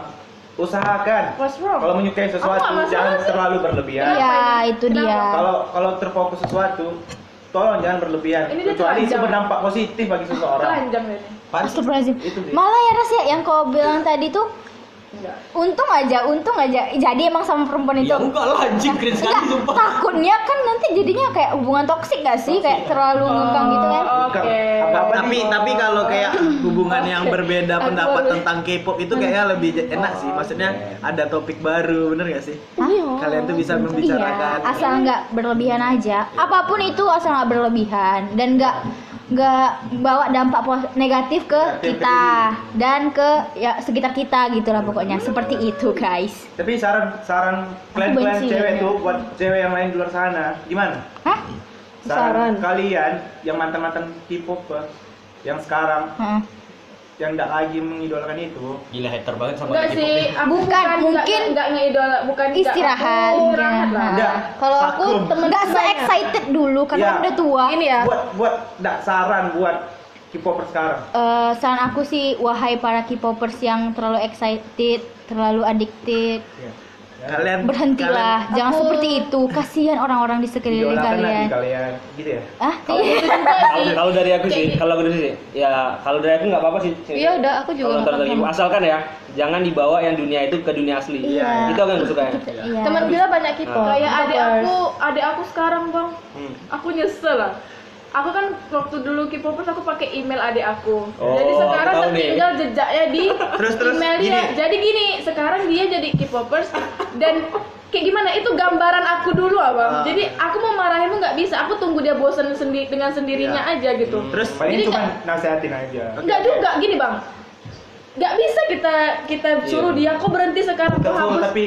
usahakan What's wrong? kalau menyukai sesuatu Apa jangan sih? terlalu berlebihan. iya itu dia. Kalau kalau terfokus sesuatu tolong jangan berlebihan Ini kecuali itu berdampak positif bagi seseorang. ini. Astagfirullahaladzim. Itu dia. Malah ya Ras ya yang kau bilang tadi tuh Enggak. Untung aja, untung aja. Jadi emang sama perempuan itu. Ya enggak lah anjing keren sekali Enggak, sumpah. takutnya kan nanti jadinya kayak hubungan toksik gak sih? Kayak terlalu ngekang gitu kan. Oh, Oke. Apa- tapi tapi kalau kayak hubungan yang berbeda Aku pendapat baru- tentang K-pop itu kayaknya lebih enak sih maksudnya ada topik baru bener gak sih Hah? kalian tuh bisa membicarakan Iya, asal nggak berlebihan aja. Apa pun itu asal nggak berlebihan dan nggak nggak bawa dampak negatif ke Negatif ke kita dan ke ya sekitar kita gitu lah pokoknya. Seperti itu guys. Tapi saran saran kalian kalian benci cewek liatnya. tuh buat cewek yang lain di luar sana gimana? Hah? Saran. kalian yang mantan mantan K-pop yang sekarang Heeh. Yang tidak lagi mengidolakan itu Gila hater banget sama Enggak sih, aku Bukan, bukan mungkin enggak ngeidola, bukan enggak, Istirahat. lah. Iya. Enggak. Kalau aku temen Nggak se excited dulu karena Iya. kan udah tua. ini ya. buat buat enggak saran buat K-popers sekarang. Eh, saran aku sih wahai para K-popers yang terlalu excited, terlalu addicted, kalian berhentilah. Jangan Aku- seperti itu. Kasihan orang-orang di sekeliling kalian. kalian gitu ya. Ah, Kalau kalau dari aku sih, kalau aku sih, ya kalau dari aku nggak apa-apa sih. Iya udah aku juga Kalau nonton sama- asalkan ya, jangan dibawa yang dunia itu ke dunia asli. Iya. Itu aku yang suka ya. Iya. Teman Bila banyak K-pop. Ah. Kayak adik K-popers. aku, adik aku sekarang bang, Hmm. aku nyesel lah. Aku kan waktu dulu K-popers aku pakai email adik aku. Oh, jadi sekarang aku tahu nih. tertinggal jejaknya di Terus, terus, email dia. gini. Jadi gini, sekarang dia jadi K-popers dan kayak gimana? Itu gambaran aku dulu abang. Ah. Jadi aku mau marahin nggak bisa. Aku tunggu dia bosan sendi dengan sendirinya Iya. aja gitu. terus Paling Jadi cuma nggak- nasehatin aja. Enggak juga gini bang. Nggak bisa kita kita suruh dia kok berhenti sekarang kok hapus. tapi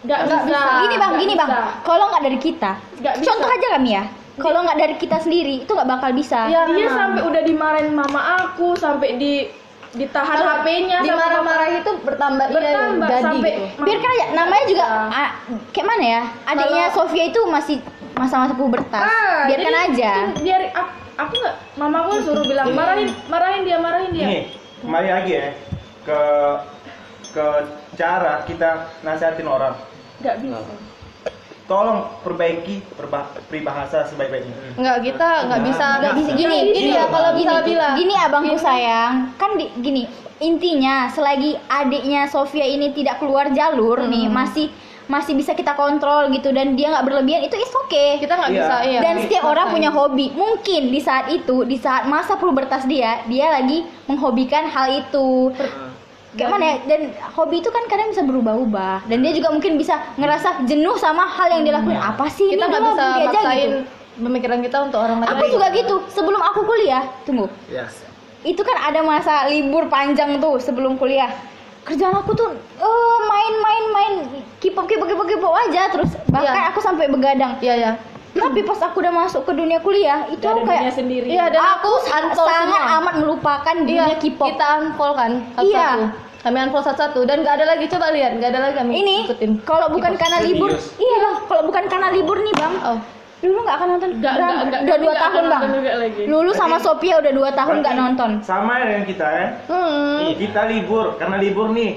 Nggak bisa. Gini bang, Nggak gini bang. bisa. Kalau nggak dari kita, Nggak bisa. contoh aja kami ya. Kalau nggak dari kita sendiri, itu nggak bakal bisa. Iya. dia Nah. sampai udah dimarahin mama aku sampai di ditahan HP-nya di marah-marah itu bertambah, iya, Bertambah jadi sampai- gitu. Biarkan aja. Namanya juga, Iya. ah, kayak mana ya? Adiknya Sofia itu masih masa-masa pubertas. Ah, Biarkan jadi aja. itu biar aku, aku nggak mamaku suruh bilang marahin marahin dia marahin dia Ini kembali lagi ya ke ke cara kita nasihatin orang. nggak bisa Tolong perbaiki perba- peribahasa sebaik-baiknya. Enggak kita nggak bisa Nggak bisa gini, Ini gini ya kalau gini, misalnya bilang gini abangku sayang, kan di, gini intinya selagi adiknya Sofia ini tidak keluar jalur nih masih masih bisa kita kontrol gitu dan dia nggak berlebihan itu is okay. kita nggak Iya. bisa iya. dan setiap orang Maksain. punya hobi mungkin di saat itu di saat masa pubertas dia dia lagi menghobikan hal itu kayak mana ya? Dan hobi itu kan kadang bisa berubah-ubah. Dan dia juga mungkin bisa ngerasa jenuh sama hal yang dilakuin apa sih kita ini? nggak bisa maksain gitu. pemikiran kita untuk orang lain. Aku juga gitu. Sebelum aku kuliah tunggu. Ya itu kan ada masa libur panjang tuh sebelum kuliah. Kerjaan aku tuh eh, main-main main kipop kipop kipop kipop aja terus. Bahkan Iya. aku sampai begadang. Iya ya tapi pas aku udah masuk ke dunia kuliah itu aku kayak dunia sendiri. Iya, dan aku sangat semua. amat melupakan dunia iya K-pop kita unfollow kan satu Iya. kami unfollow satu-satu dan nggak ada lagi coba lihat nggak ada lagi kami ini ikutin kalau bukan karena libur iya bang kalau bukan karena libur nih bang oh dulu nggak akan nonton Bang, nggak, nggak, udah dua tahun bang nonton juga lagi. lulu sama Sophia udah dua tahun nggak Berarti nonton Sama ya dengan kita ya. hmm. Nih, kita libur karena libur nih.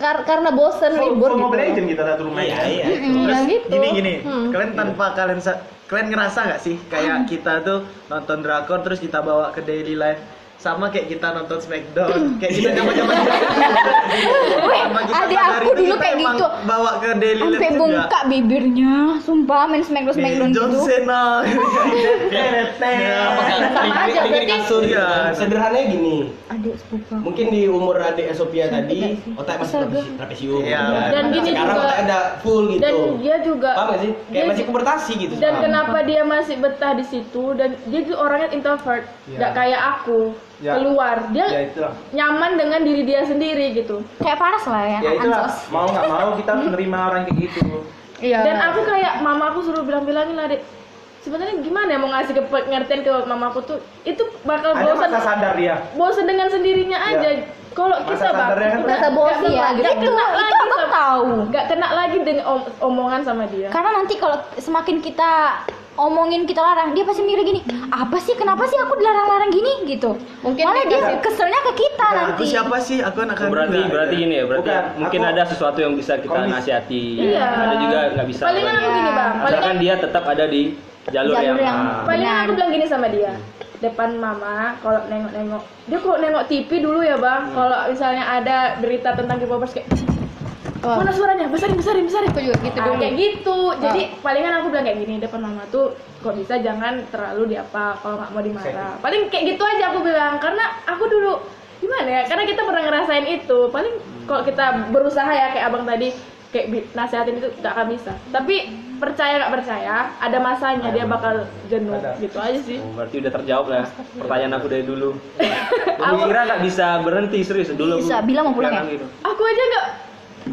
Kar- karena bosen libur full Mobile gitu Legends kita satu rumah Iya, ya. iya. Hmm, Terus gitu gini gini, Hmm. kalian tanpa kalian kalian ngerasa nggak sih kayak kita tuh nonton drakor terus kita bawa ke daily life sama kayak kita nonton Smackdown, kayak kita zaman zaman Weh, adik aku dulu kayak gitu. bawa ke daily sampai juga. bengkak bibirnya sumpah main smackdown Nih, smackdown John gitu. Cena. Apakah aja, di berarti- gitu? Iya. Sederhananya gini, adik sepupu mungkin di umur adik Sophia tadi otak masih trapesium Iya. kan. Dan gini sekarang juga- otaknya udah full gitu. Dan dia juga paham sih? Kayak masih pubertasi gitu dan kenapa dia masih betah di situ? Dan dia juga orangnya introvert. Iya. nggak kayak aku Ya. keluar dia Ya itulah. nyaman dengan diri dia sendiri gitu kayak paras lah ya, Ya itulah. ansos Mau nggak mau kita menerima orang kayak gitu. iya dan aku kayak mama aku suruh bilang-bilangin lah dek sebenarnya gimana ya mau ngasih ke pengertian ke mamaku tuh itu bakal Ada bosan masa sadar dia. bosan dengan sendirinya aja kalau Masa kita sadarnya kan rasa bosan lah gitu. nggak itu kena itu lagi abang sama- tahu nggak kena lagi dengan om- omongan sama dia karena nanti kalau semakin kita omongin kita larang dia pasti mikir gini apa sih? Kenapa sih aku dilarang-larang gini? Gitu. Mungkin malah dia keselnya ke kita Aku nanti. siapa sih? Aku anak kandung berarti nggak? berarti gini ya berarti Bukan, mungkin aku- ada sesuatu yang bisa kita Komis. nasihati. Iya. ada juga nggak bisa palingan aku gini bang. Palingan dia tetap ada di jalur, Jalur yang, yang- ah, palingan aku bilang gini sama dia. Depan mama kalau nengok-nengok dia kalau nengok TV dulu ya bang. Kalau misalnya ada berita tentang K-popers kayak Oh. mana suaranya besarin besarin besarin Aku juga gitu Ah, dulu. kayak gitu jadi palingan aku bilang kayak gini depan mama tuh kok bisa jangan terlalu diapa kalau nggak mau dimarah paling kayak gitu aja aku bilang karena aku dulu gimana ya karena kita pernah ngerasain itu paling kalau kita berusaha ya kayak abang tadi kayak nasihatin itu gak akan bisa tapi percaya nggak percaya ada masanya dia bakal jenuh gitu aja sih Oh, berarti udah terjawab lah pertanyaan aku dari dulu. Aku kira nggak bisa berhenti serius dulu. aku Bisa, bilang mau pulang ya? gitu. aku aja nggak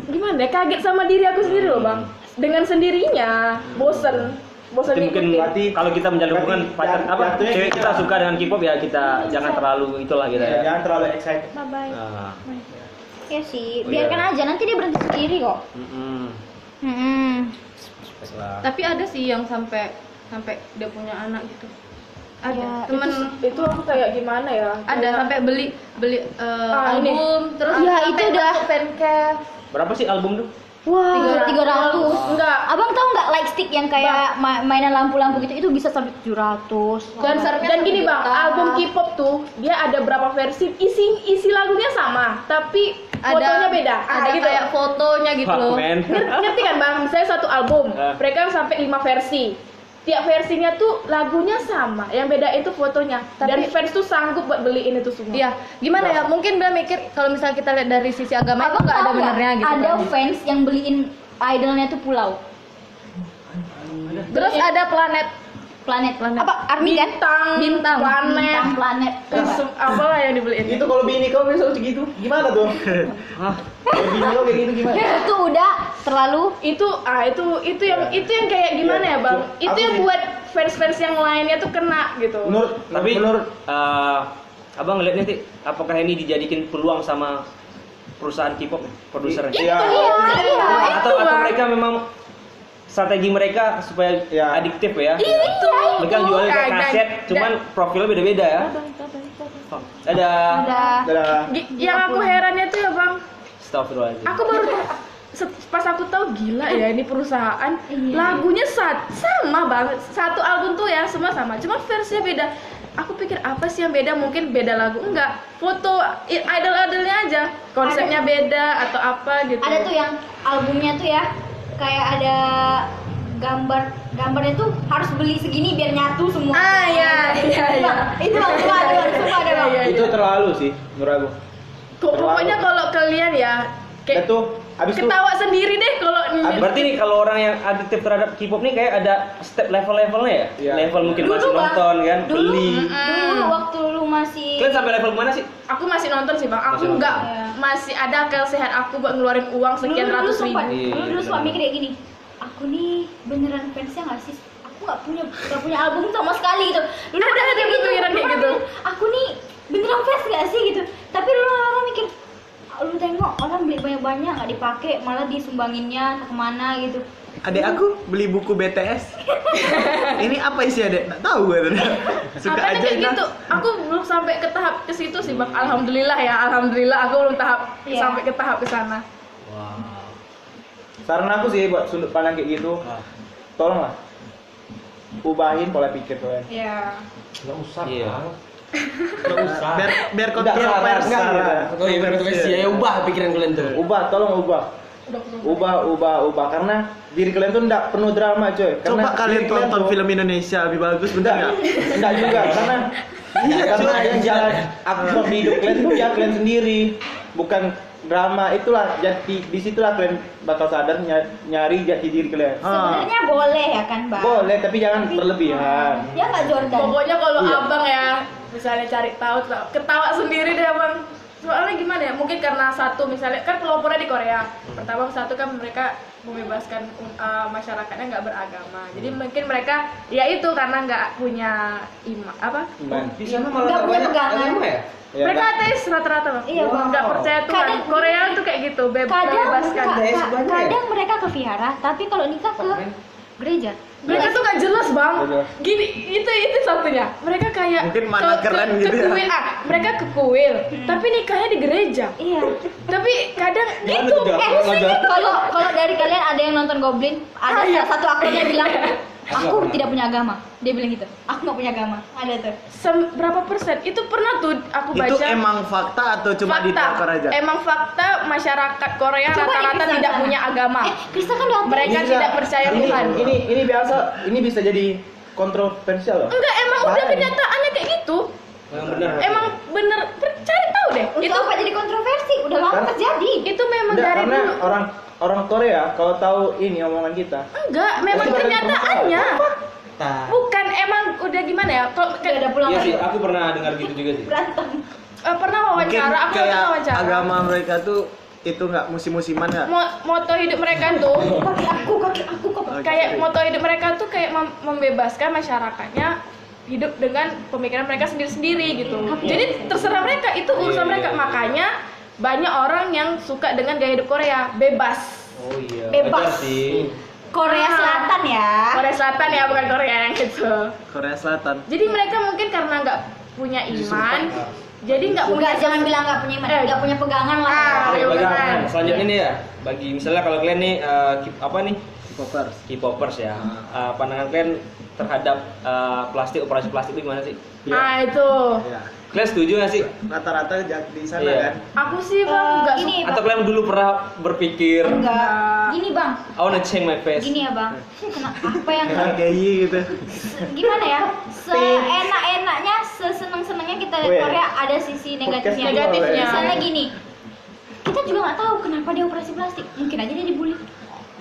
gimana ya kaget sama diri aku sendiri loh bang dengan sendirinya bosen bosen Berarti mungkin ngikutin. kalau kita menjalin Berarti hubungan pacar apa cewek kita kita- suka dengan K-pop ya kita jangan terlalu itulah kita Ya, ya. jangan terlalu excited. bye bye Nah, Ya sih, Oh, biarkan iya. aja nanti dia berhenti sendiri kok. Hmm. Tapi ada sih yang sampai sampai dia punya anak gitu. Ada Ya, temen itu aku kayak gimana ya ada Kayak- sampai beli beli eh, Ah, ini. album terus Ya, sampai itu udah. fancave. Berapa sih album tuh? Wah, tiga ratus. enggak Abang tahu nggak light stick yang kayak ma- mainan lampu-lampu gitu itu bisa sampai 700. dan Konsernya dan gini bang juta. album K-pop tuh dia ada berapa versi isi isi lagunya sama tapi fotonya beda Ada gitu. kayak fotonya gitu loh. Ngerti, kan bang misalnya satu album mereka sampai lima versi tiap versinya tuh lagunya sama yang beda itu fotonya dan Tapi- fans tuh sanggup buat beliin itu semua Iya, gimana ya? Mungkin dia mikir kalau misalnya kita lihat dari sisi agama itu Abang nggak ada benernya gitu. Ada kan. fans yang beliin idolnya tuh pulau, Terus ada planet planet, Planet. apa army kan? bintang Bintang. planet Bintang planet. kesem- apalah yang dibeliin Itu kalau bini kau besok segitu, gimana tuh? Bini kau kayak gitu gimana? Itu udah terlalu itu ah itu itu yang Ya. itu yang kayak gimana Iya, ya bang itu yang sih- buat fans-fans yang lainnya tuh kena gitu Menurut Tapi menurut eh, abang ngeliat nanti apakah ini dijadikan peluang sama perusahaan K-pop produsernya? Iya. Iya, iya. atau itu, atau Bang. mereka memang strategi mereka supaya Ya. adiktif ya? itu Mereka jualnya kayak dan- kaset, cuman profilnya beda-beda ya. Ada. ada yang aku herannya tuh ya bang. Astagfirullahaladzim. aku baru pas aku tahu gila ya ini perusahaan. Iya. lagunya sat sama banget. Satu album tuh ya semua sama. Cuma versinya beda. Aku pikir apa sih yang beda? Mungkin beda lagu. Enggak. Foto i- idol-idolnya aja. Konsepnya beda atau apa gitu. ada tuh yang albumnya tuh ya kayak ada gambar gambarnya tuh harus beli segini biar nyatu semua. Ah iya iya iya itu bang itu ada bang semua ada bang. Iya, iya. Itu terlalu sih menurut aku. Kok pokoknya kalau kalian ya kayak Itu abis itu ketawa sendiri deh kalau Berarti nih kalau orang yang adiktif terhadap K-pop nih kayak ada step level-levelnya ya? Iya. Level mungkin Dulu, masih Bang. nonton kan, dulu beli. dulu waktu lu masih Kalian sampai level mana sih? aku masih nonton sih bang aku nggak Iya. masih ada akal sehat aku buat ngeluarin uang sekian dulu, dulu ratus ribu sempat Iya, dulu dulu suami kayak gini aku nih beneran fansnya nggak sih aku nggak punya nggak punya album sama sekali gitu dulu Ada, pikiran dulu kayak gitu. aku nih beneran fans nggak sih gitu tapi lu lama mikir "Ah, lu tengok orang beli banyak-banyak nggak dipakai malah disumbanginnya ke mana gitu Adek aku beli buku BTS. Ini apa isi adek? Nggak tahu gue Suka Makanya aja kayak gitu aku belum sampai ke tahap ke situ sih bang alhamdulillah ya alhamdulillah aku belum tahap Iya. sampai ke tahap ke sana saran aku sih buat sudut pandang kayak gitu. Tolonglah ubahin pola pikir kalian. ya Nggak usah. Iya. Nggak usah. Biar biar kontroversi. enggak, enggak. Oh iya, kontroversi ya ubah pikiran kalian tuh. Ubah, tolong ubah. Ubah, ubah, ubah karena diri kalian tuh enggak penuh drama, coy. Karena Coba kalian tonton tuh- film Indonesia lebih bagus bener Enggak, nggak? enggak juga karena karena yang jalan aktor di hidup kalian tuh ya kalian sendiri, bukan drama itulah jati di situlah kalian bakal sadar ny- nyari jati diri kalian. Ah. sebenarnya boleh ya kan bang Boleh tapi jangan berlebihan. ya nggak Jordan pokoknya kalau Iya. abang ya misalnya cari tahu tuh, ketawa sendiri deh abang soalnya gimana ya mungkin karena satu misalnya kan pelopornya di Korea. Pertama satu kan mereka membebaskan uh, masyarakatnya nggak beragama. Jadi mungkin mereka ya itu karena nggak punya iman apa? Iman. Di sana malah Nggak punya pegangan. ya? Ya, mereka enggak. ateis rata-rata bang. Iya, Bang. nggak percaya Tuhan. Kadang- Korea tuh kayak gitu be- kadang bebaskan. kadang mereka ke vihara tapi kalau nikah ke gereja mereka tuh nggak jelas bang. Gini itu itu satunya. Mereka kayak Mungkin mana ke- keren ke, gitu ke ya. kuil. Ah mereka ke kuil tapi nikahnya di gereja. Iya. Tapi kadang gitu eh kalau kalau dari kalian ada yang nonton Goblin? Ada Ah, iya. salah satu aktornya bilang aku tidak punya agama dia bilang gitu aku nggak punya agama ada tuh Sem- berapa persen? Itu pernah tuh aku baca. Itu emang fakta atau cuma di drakor aja? Emang fakta masyarakat Korea rata-rata Krista tidak sana. punya agama. eh Krista kan udah Mereka Bisa. tidak percaya ini, Tuhan. Ini ini biasa, ini bisa jadi kontroversial loh. Enggak, emang udah Bahaya. kenyataannya kayak gitu. Yang benar. Emang bener, cari tahu deh. itu Itu apa jadi kontroversi udah lama terjadi itu memang Enggak, dari karena dulu. orang orang Korea kalau tahu ini omongan kita, Enggak, memang kenyataannya. Nah, Bukan emang udah gimana ya? Kalau udah ada pulang Iya lagi sih, aku pernah dengar gitu juga sih. berantem eh, pernah mungkin wawancara, aku kayak pernah wawancara. agama mereka tuh itu nggak musim-musiman nggak? Mo- moto hidup mereka tuh kaki aku kaki aku kok Oh, kayak moto hidup mereka tuh kayak mem- membebaskan masyarakatnya hidup dengan pemikiran mereka sendiri-sendiri gitu. Jadi terserah mereka itu urusan mereka. Makanya banyak orang yang suka dengan gaya hidup Korea, bebas. Oh iya. Bebas. Sih. Korea Selatan ya Korea Selatan ya, bukan Korea yang itu. Korea Selatan. Jadi mereka mungkin karena nggak punya iman, jadi nggak punya Enggak, jangan bilang nggak punya iman, Eh. nggak punya pegangan lah. Ah, Oke, iya, bagi- benar. selanjutnya nih ya, bagi misalnya kalau kalian nih eh, K- apa nih Popers. K-popers ya, eh, pandangan kalian terhadap eh, plastik operasi plastik itu gimana sih? Ah itu. Ya. Kalian setuju nggak sih? Rata-rata di sana Iya. kan. Aku sih bang nggak gini Atau bang, kalian dulu pernah berpikir, enggak. Gini bang, I wanna change my face? gini ya bang. Kena apa yang Kayak gitu. gimana ya? Seenak-enaknya, seseneng-senengnya kita lihat Oh, iya. Korea ada sisi negatifnya. Negatifnya. Misalnya gini, kita juga nggak tahu kenapa dia operasi plastik. Mungkin aja dia dibully.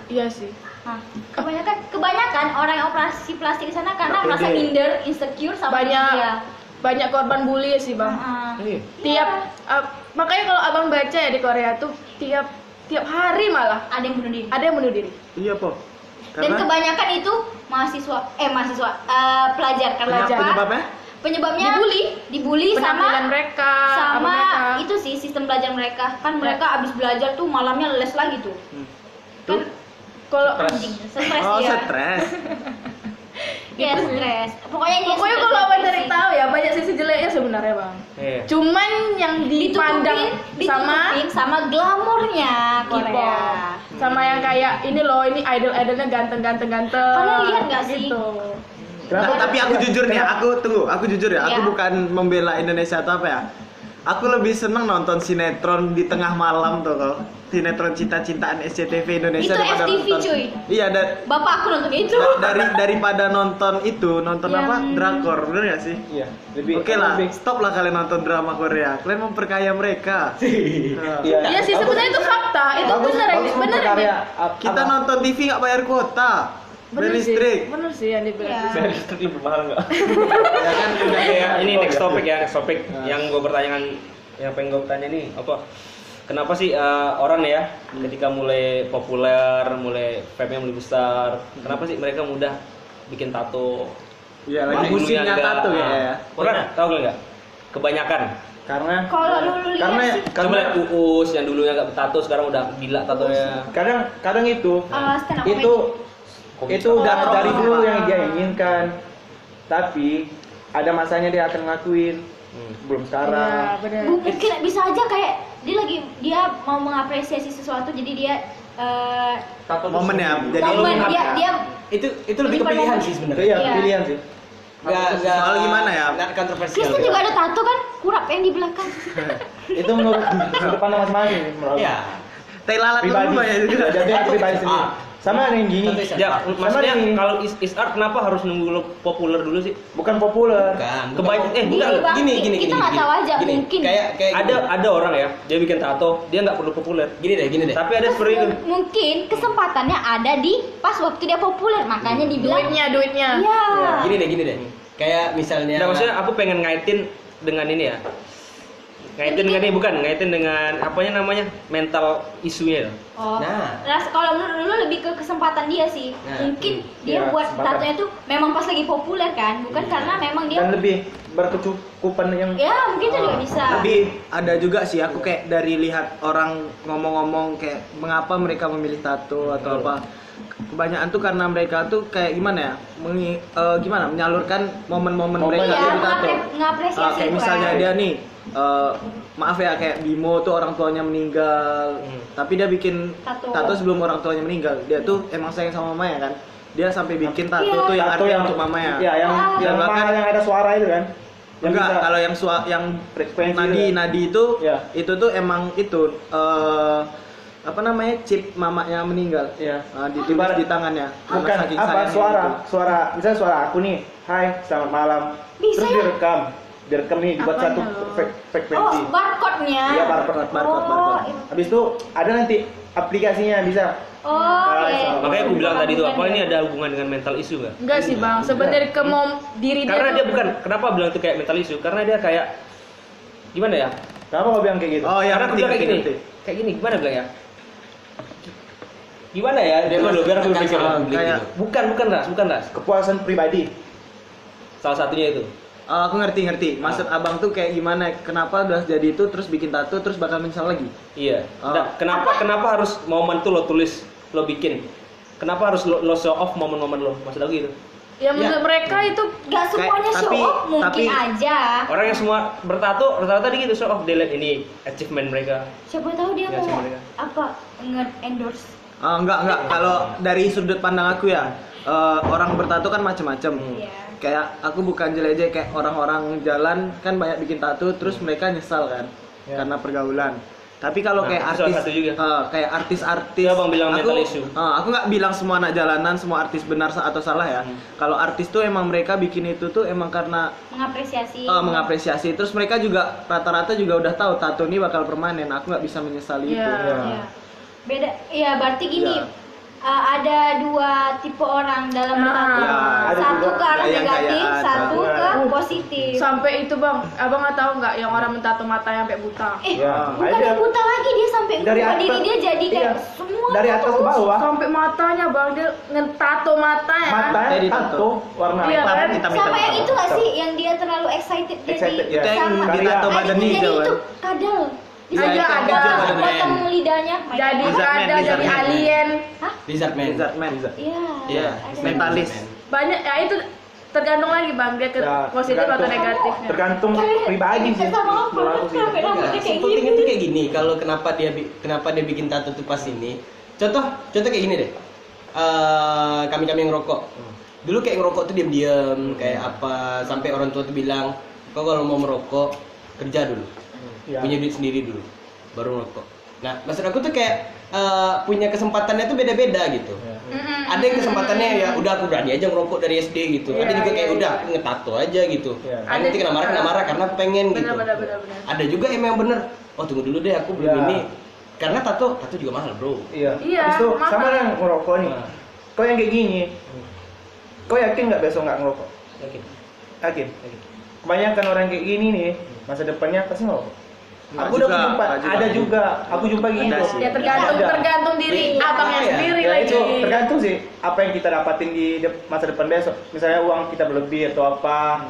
Iya sih. Nah, kebanyakan kebanyakan orang yang operasi plastik di sana karena merasa minder, insecure sama Banyak dia. Banyak korban bully sih bang. Ah. Iya. Tiap uh, makanya kalau abang baca ya di Korea tuh tiap tiap hari malah ada yang bunuh diri. ada yang bunuh diri. Iya, Po. Dan kebanyakan itu mahasiswa, eh mahasiswa, eh, pelajar karena Pelajar. apa? penyebabnya Penyebabnya Dibully. dibully sama mereka, sama mereka. itu sih sistem belajar mereka. Kan mereka abis belajar tuh malamnya les lagi tuh. Kan kalau Anjing, stres Oh, stres. Iya, stres. Pokoknya dia pokoknya kalau abang cari tahu ya banyak sisi jeleknya sebenarnya bang. Iya. Cuman yang dipandang ditutupin, sama ditutupin sama glamornya Korea. Sama yang kayak ini loh ini idol idolnya ganteng ganteng ganteng. Kalian lihat nggak sih? Gitu. Nah, tapi aku jujur nih, aku tunggu, aku jujur ya, aku Iya. bukan membela Indonesia atau apa ya. Aku lebih seneng nonton sinetron di tengah malam tuh kok. Sinetron cinta-cintaan SCTV Indonesia Itu daripada FTV, nonton. cuy. Iya, dan Bapak aku nonton itu. da- dari daripada nonton itu, nonton Yang- apa? Drakor, bener gak sih? iya lebih Oke lah, lebih- stop lah kalian nonton drama Korea. Kalian memperkaya mereka. Iya. Iya sih sebenarnya itu fakta, itu bagus, bener bagus bener Kita nonton TV nggak bayar kuota. Bener strict. bener sih yang dibilang. Bayar listrik lebih mahal nggak? Ya kan udah ya, ini next iya. topic ya, next topic yang gue pertanyakan, yang pengen gue tanya nih apa? Kenapa sih eh, orang ya ketika mulai populer, mulai fame-nya mulai besar, kenapa sih mereka mudah bikin tato? Iya, lagi musimnya tato ya. ah. ya. Pernah tahu nggak? Kebanyakan. karena Kalau lu lu lihat karena sih, Coba karena Uus yang dulunya nggak bertato sekarang udah gila tatonya. kadang kadang itu up itu Itu dari, Oh. dari dulu yang dia inginkan. Tapi ada masanya dia akan ngakuin. Hmm. belum Iya, sekarang bener. mungkin bisa aja kayak dia lagi dia mau mengapresiasi sesuatu jadi dia eh Momen ya, jadi momen dia dia itu itu lebih ke pilihan sih sebenarnya. Iya Iya. pilihan sih. Nggak nggak Soal gimana ya? nggak kontroversial Kristen juga ada tato kan? Kurap yang di belakang. Itu menurut sudut pandang masing-masing menurut ya Tai lalat pribadi. Ya. Juga. jadi aku pribadi sendiri. Ah. Sama yang gini. Ya, maksudnya kalau is, is art kenapa harus nunggu lo populer dulu sih? bukan populer bukan Kebanyakan eh Gini, bukan. Bang. gini gini Kita gini, nggak gini. tahu aja, Gini, mungkin. kayak kayak Ada gini. ada orang ya, dia bikin tato, dia nggak perlu populer. gini deh gini deh Tapi ada seperti itu. mungkin kesempatannya ada di pas waktu dia populer makanya dibilang duitnya duitnya. iya gini deh gini deh kayak misalnya Nah, maksudnya aku pengen ngaitin dengan ini ya. Ngaitin dengan ini bukan, ngaitin dengan apanya namanya? mental isunya. oh Nah. ras- kalau menurut lu lebih ke kesempatan dia sih Nah, mungkin dia Iya, buat tatonya tuh memang pas lagi populer kan bukan karena memang dia dan lebih berkecukupan yang ya mungkin itu juga bisa Tapi ada juga sih aku kayak dari lihat orang ngomong-ngomong kayak mengapa mereka memilih tato atau apa. Kebanyakan tuh karena mereka tuh kayak gimana ya? Mengi- eh, gimana menyalurkan momen-momen Momen. mereka Iya, di tato. ngapre- ngapresiasi Ah, kayak itu misalnya kan. dia nih eh, maaf ya kayak Bimo tuh orang tuanya meninggal, Hmm. tapi dia bikin Tato. tato sebelum orang tuanya meninggal. Dia tuh emang sayang sama mamanya kan. dia sampai bikin tato Iya. tuh yang Tato artinya untuk mamanya Ya, yang Ah. yang bahkan- yang ada suara itu kan. Yang enggak bisa- kalau yang sua, yang Frekuensi nadi itu. nadi itu Ya. itu tuh emang itu eh apa namanya chip mamanya meninggal ya. Ah, ditulis Ibarat- di tangannya bukan apa suara gitu. suara misalnya suara aku nih hai selamat malam Bisa terus direkam direkam nih buat Apanya satu lo? frek- Oh, frekuensi barcode-nya. Iya, barcode, barcode, Oh, barcode. habis itu ada nanti aplikasinya bisa Oh, Ah, iya. sama. Makanya aku bilang tadi tuh apa ini ada hubungan dengan mental issue nggak? Enggak sih bang, sebenarnya ke mom diri dia Karena dia bukan kenapa bilang itu kayak mental issue? Karena dia kayak gimana ya? kenapa kau bilang kayak gitu oh ya Karena aku bilang kayak gini, ngerti. kayak gini gimana bilang ya? Gimana ya? Dia dulu, biar aku pikir. gitu. Bukan, bukan ras, bukan ras. kepuasan pribadi Salah satunya itu. Oh, aku ngerti ngerti maksud abang tuh kayak gimana kenapa udah jadi itu terus bikin tato terus bakal menyesal lagi Iya. Oh. Nah, kenapa kenapa harus momen tuh lo tulis, lo bikin? Kenapa harus lo, lo show off momen-momen lo? Maksud aku gitu. Ya menurut mereka itu Gak semuanya Kayak- show tapi- off mungkin tapi- aja. Orang yang semua bertato, rata-rata gitu show off, delete ini achievement mereka. Siapa tahu dia Nggak mau apa nge-endorse. Oh, enggak enggak kalau dari sudut pandang aku ya eh, orang bertato kan macam-macam Iya. kayak aku bukan jelek kayak orang-orang jalan kan banyak bikin tato terus mereka nyesal kan Ya. karena pergaulan tapi kalau Nah, kayak artis satu juga. eh, kayak artis-artis Itu abang bilang aku, mental issue. eh, aku nggak bilang semua anak jalanan semua artis benar atau salah ya Hmm. kalau artis tuh emang mereka bikin itu tuh emang karena Mengapresiasi. eh, mengapresiasi terus mereka juga rata-rata juga udah tahu tato ini bakal permanen aku nggak bisa menyesali itu Iya. Iya. Beda. Iya, berarti gini. Iya. Uh, ada dua tipe orang dalam Ah, bertato. iya. Ada satu juga ke arah negatif, satu ke positif. sampai itu bang, abang nggak tahu nggak yang orang mentato mata sampai buta. Eh, Ya, bukan ada. yang buta lagi dia sampai Dari atas- diri dia jadi kayak iya. semua dari atas ke bawah Sampai matanya bang dia ngetato mata ya. mata Jadi tato warna Iya, hitam kan? hitam Sama yang itu gak Hitam. sih yang dia terlalu excited, Excited, jadi ya. Itu yang sama. ditato Ah, badan itu kan? kadal. Iya, ada. Badan potong lidahnya. Jadi ada man. alien. Hah? Lizard man. Lizard man Iya. Iya, ada. mentalis. Banyak ya itu tergantung lagi bang dia ke Ya, positif atau negatifnya. tergantung pribadi sih Sama aku rambutnya kayak gini? tuh kayak gini. Kalau kenapa dia kenapa dia bikin tato tuh pas ini? Contoh, contoh kayak gini deh. Eh, kami-kami yang ngerokok. Dulu kayak ngerokok tuh diam-diam, kayak apa sampai orang tua tuh bilang, "Kau kalau mau merokok, kerja dulu. Iya. Punya duit sendiri dulu, baru ngerokok." Nah, maksud aku tuh kayak eh, punya kesempatannya tuh beda-beda gitu. Mm-mm. Ada yang kesempatannya ya udah aku berani aja ngerokok dari SD gitu. Ada Iya, juga kayak iya, udah iya. aku ngetato aja gitu. Iya. Ada nanti kena marah kena marah karena aku pengen gitu. Benar benar benar benar. Ada juga yang memang bener. Oh tunggu dulu deh aku belum Iya. ini. Karena tato tato juga mahal bro. Iya. Iya, itu mahal. sama dengan ngerokok nih. Nah. Kau yang kayak gini, kau yakin nggak besok nggak ngerokok? Yakin. Yakin. Kebanyakan orang kayak gini nih, masa depannya pasti ngerokok. Nggak aku udah jumpa, juga. ada juga, aku jumpa gitu. Ya tergantung Ada. tergantung diri Iya, abangnya iya. sendiri Ya lagi. itu tergantung sih apa yang kita dapatin di de- masa depan besok. Misalnya uang kita berlebih atau apa,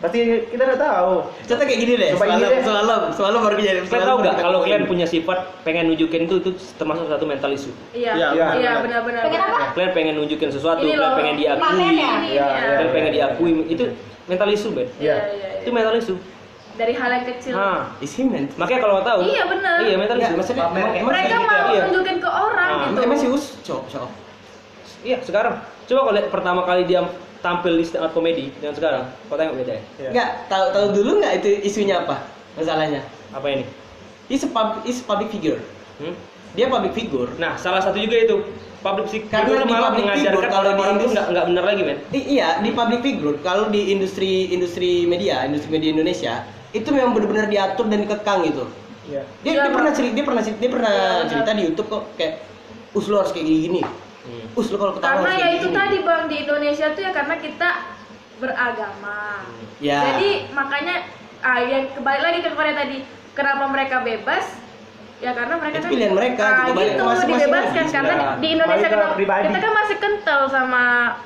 pasti kita udah tahu. Contoh kayak gini deh. Coba ini Semalam, deh. semalam, semalam baru kejadian. Kalian tahu nggak kalau kalian punya sifat pengen nunjukin itu itu termasuk satu mental issue. Iya, Iya, iya, benar, benar benar. Pengen apa? Kalian pengen nunjukin sesuatu, Ini kalian loh, pengen diakui, pamer ya? Iya, ya. iya. kalian pengen diakui, itu mental issue, Ben. Iya, Iya. iya, Itu mental issue. Dari hal yang kecil. Nah, Is he meant? makanya kalau tahu. Iya, benar. Iya, mental Enggak, issue. maksudnya Pamer. emang, emang Mereka gitu mau ya? nunjukin ke orang Ah, gitu. Emang sih us, cowok, cowok. Iya, sekarang. Coba kalau lihat pertama kali dia tampil di stand up comedy dengan sekarang, kau tengok beda ya? Iya. Enggak, tahu tahu dulu nggak itu isunya apa? Masalahnya. Apa ini? A pub, a public figure. Hmm? Dia public figure. Nah, salah satu juga itu public figure Karena malah public mengajarkan figure, kalau di orang-orang itu industri- nggak nggak benar lagi, men. I- iya di public figure kalau di industri industri media industri media Indonesia itu memang benar-benar diatur dan dikekang gitu Iya. dia, Iya, dia pernah cerita dia pernah cerita dia pernah Iya, cerita di YouTube kok kayak us lu harus kayak gini gini Hmm. us lu kalau ketawa Karena harus ya kayak itu gini." tadi Bang di Indonesia tuh ya karena kita beragama. ya Jadi makanya ah yang kembali lagi ke Korea tadi, kenapa mereka bebas? Ya karena mereka Itu kan pilihan mereka, ah, gitu, gitu, masing-masing dibebaskan lagi karena di, di Indonesia kenapa- pribadi. kita kan masih kental sama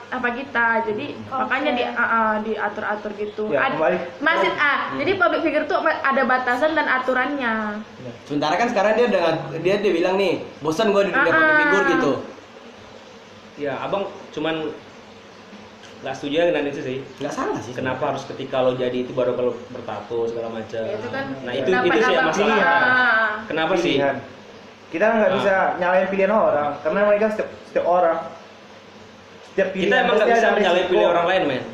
apa kita. Jadi Oke. makanya di ah, ah, diatur-atur gitu. Ya, Ad- kembali. masih ah, jadi public figure tuh ada batasan dan aturannya. sementara kan sekarang dia udah dia dia bilang nih bosan gua di dunia Ah, public ah. figure gitu Ya, abang cuman nggak setuju aja dengan itu sih. nggak salah sih Kenapa harus ketika lo jadi itu baru kalau bertato segala macam. Ya, itu kan nah itu pendapat itu sih masalah. Ah. Kenapa sih? Pilihan. Kita nggak Ah. bisa nyalain pilihan orang karena mereka setiap, setiap orang setiap kita emang nggak bisa resiko. pilihan orang lain men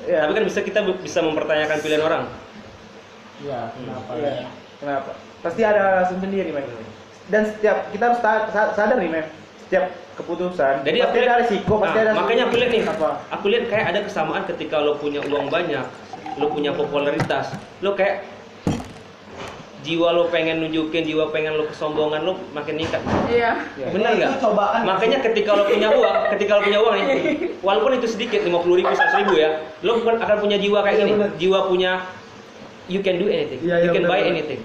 Iya. tapi kan bisa kita bisa mempertanyakan pilihan orang Iya, kenapa? Kenapa? Pasti ada alasan sendiri, men. Dan setiap kita harus sadar nih, men. Setiap keputusan Jadi pasti aku ada lihat- resiko, pasti Nah, ada makanya aku lihat nih, apa? aku lihat kayak ada kesamaan ketika lo punya uang banyak, lo punya popularitas, lo kayak jiwa lo pengen nunjukin, jiwa pengen lo kesombongan lo makin meningkat. Iya. Benar nggak? Cobaan. Makanya ketika lo punya uang, ketika lo punya uang nih, walaupun itu sedikit, 50 ribu, 100 ribu ya, lo bukan akan punya jiwa kayak Iya, gini, bener. jiwa punya you can do anything, Iya, you can bener, buy bener. anything.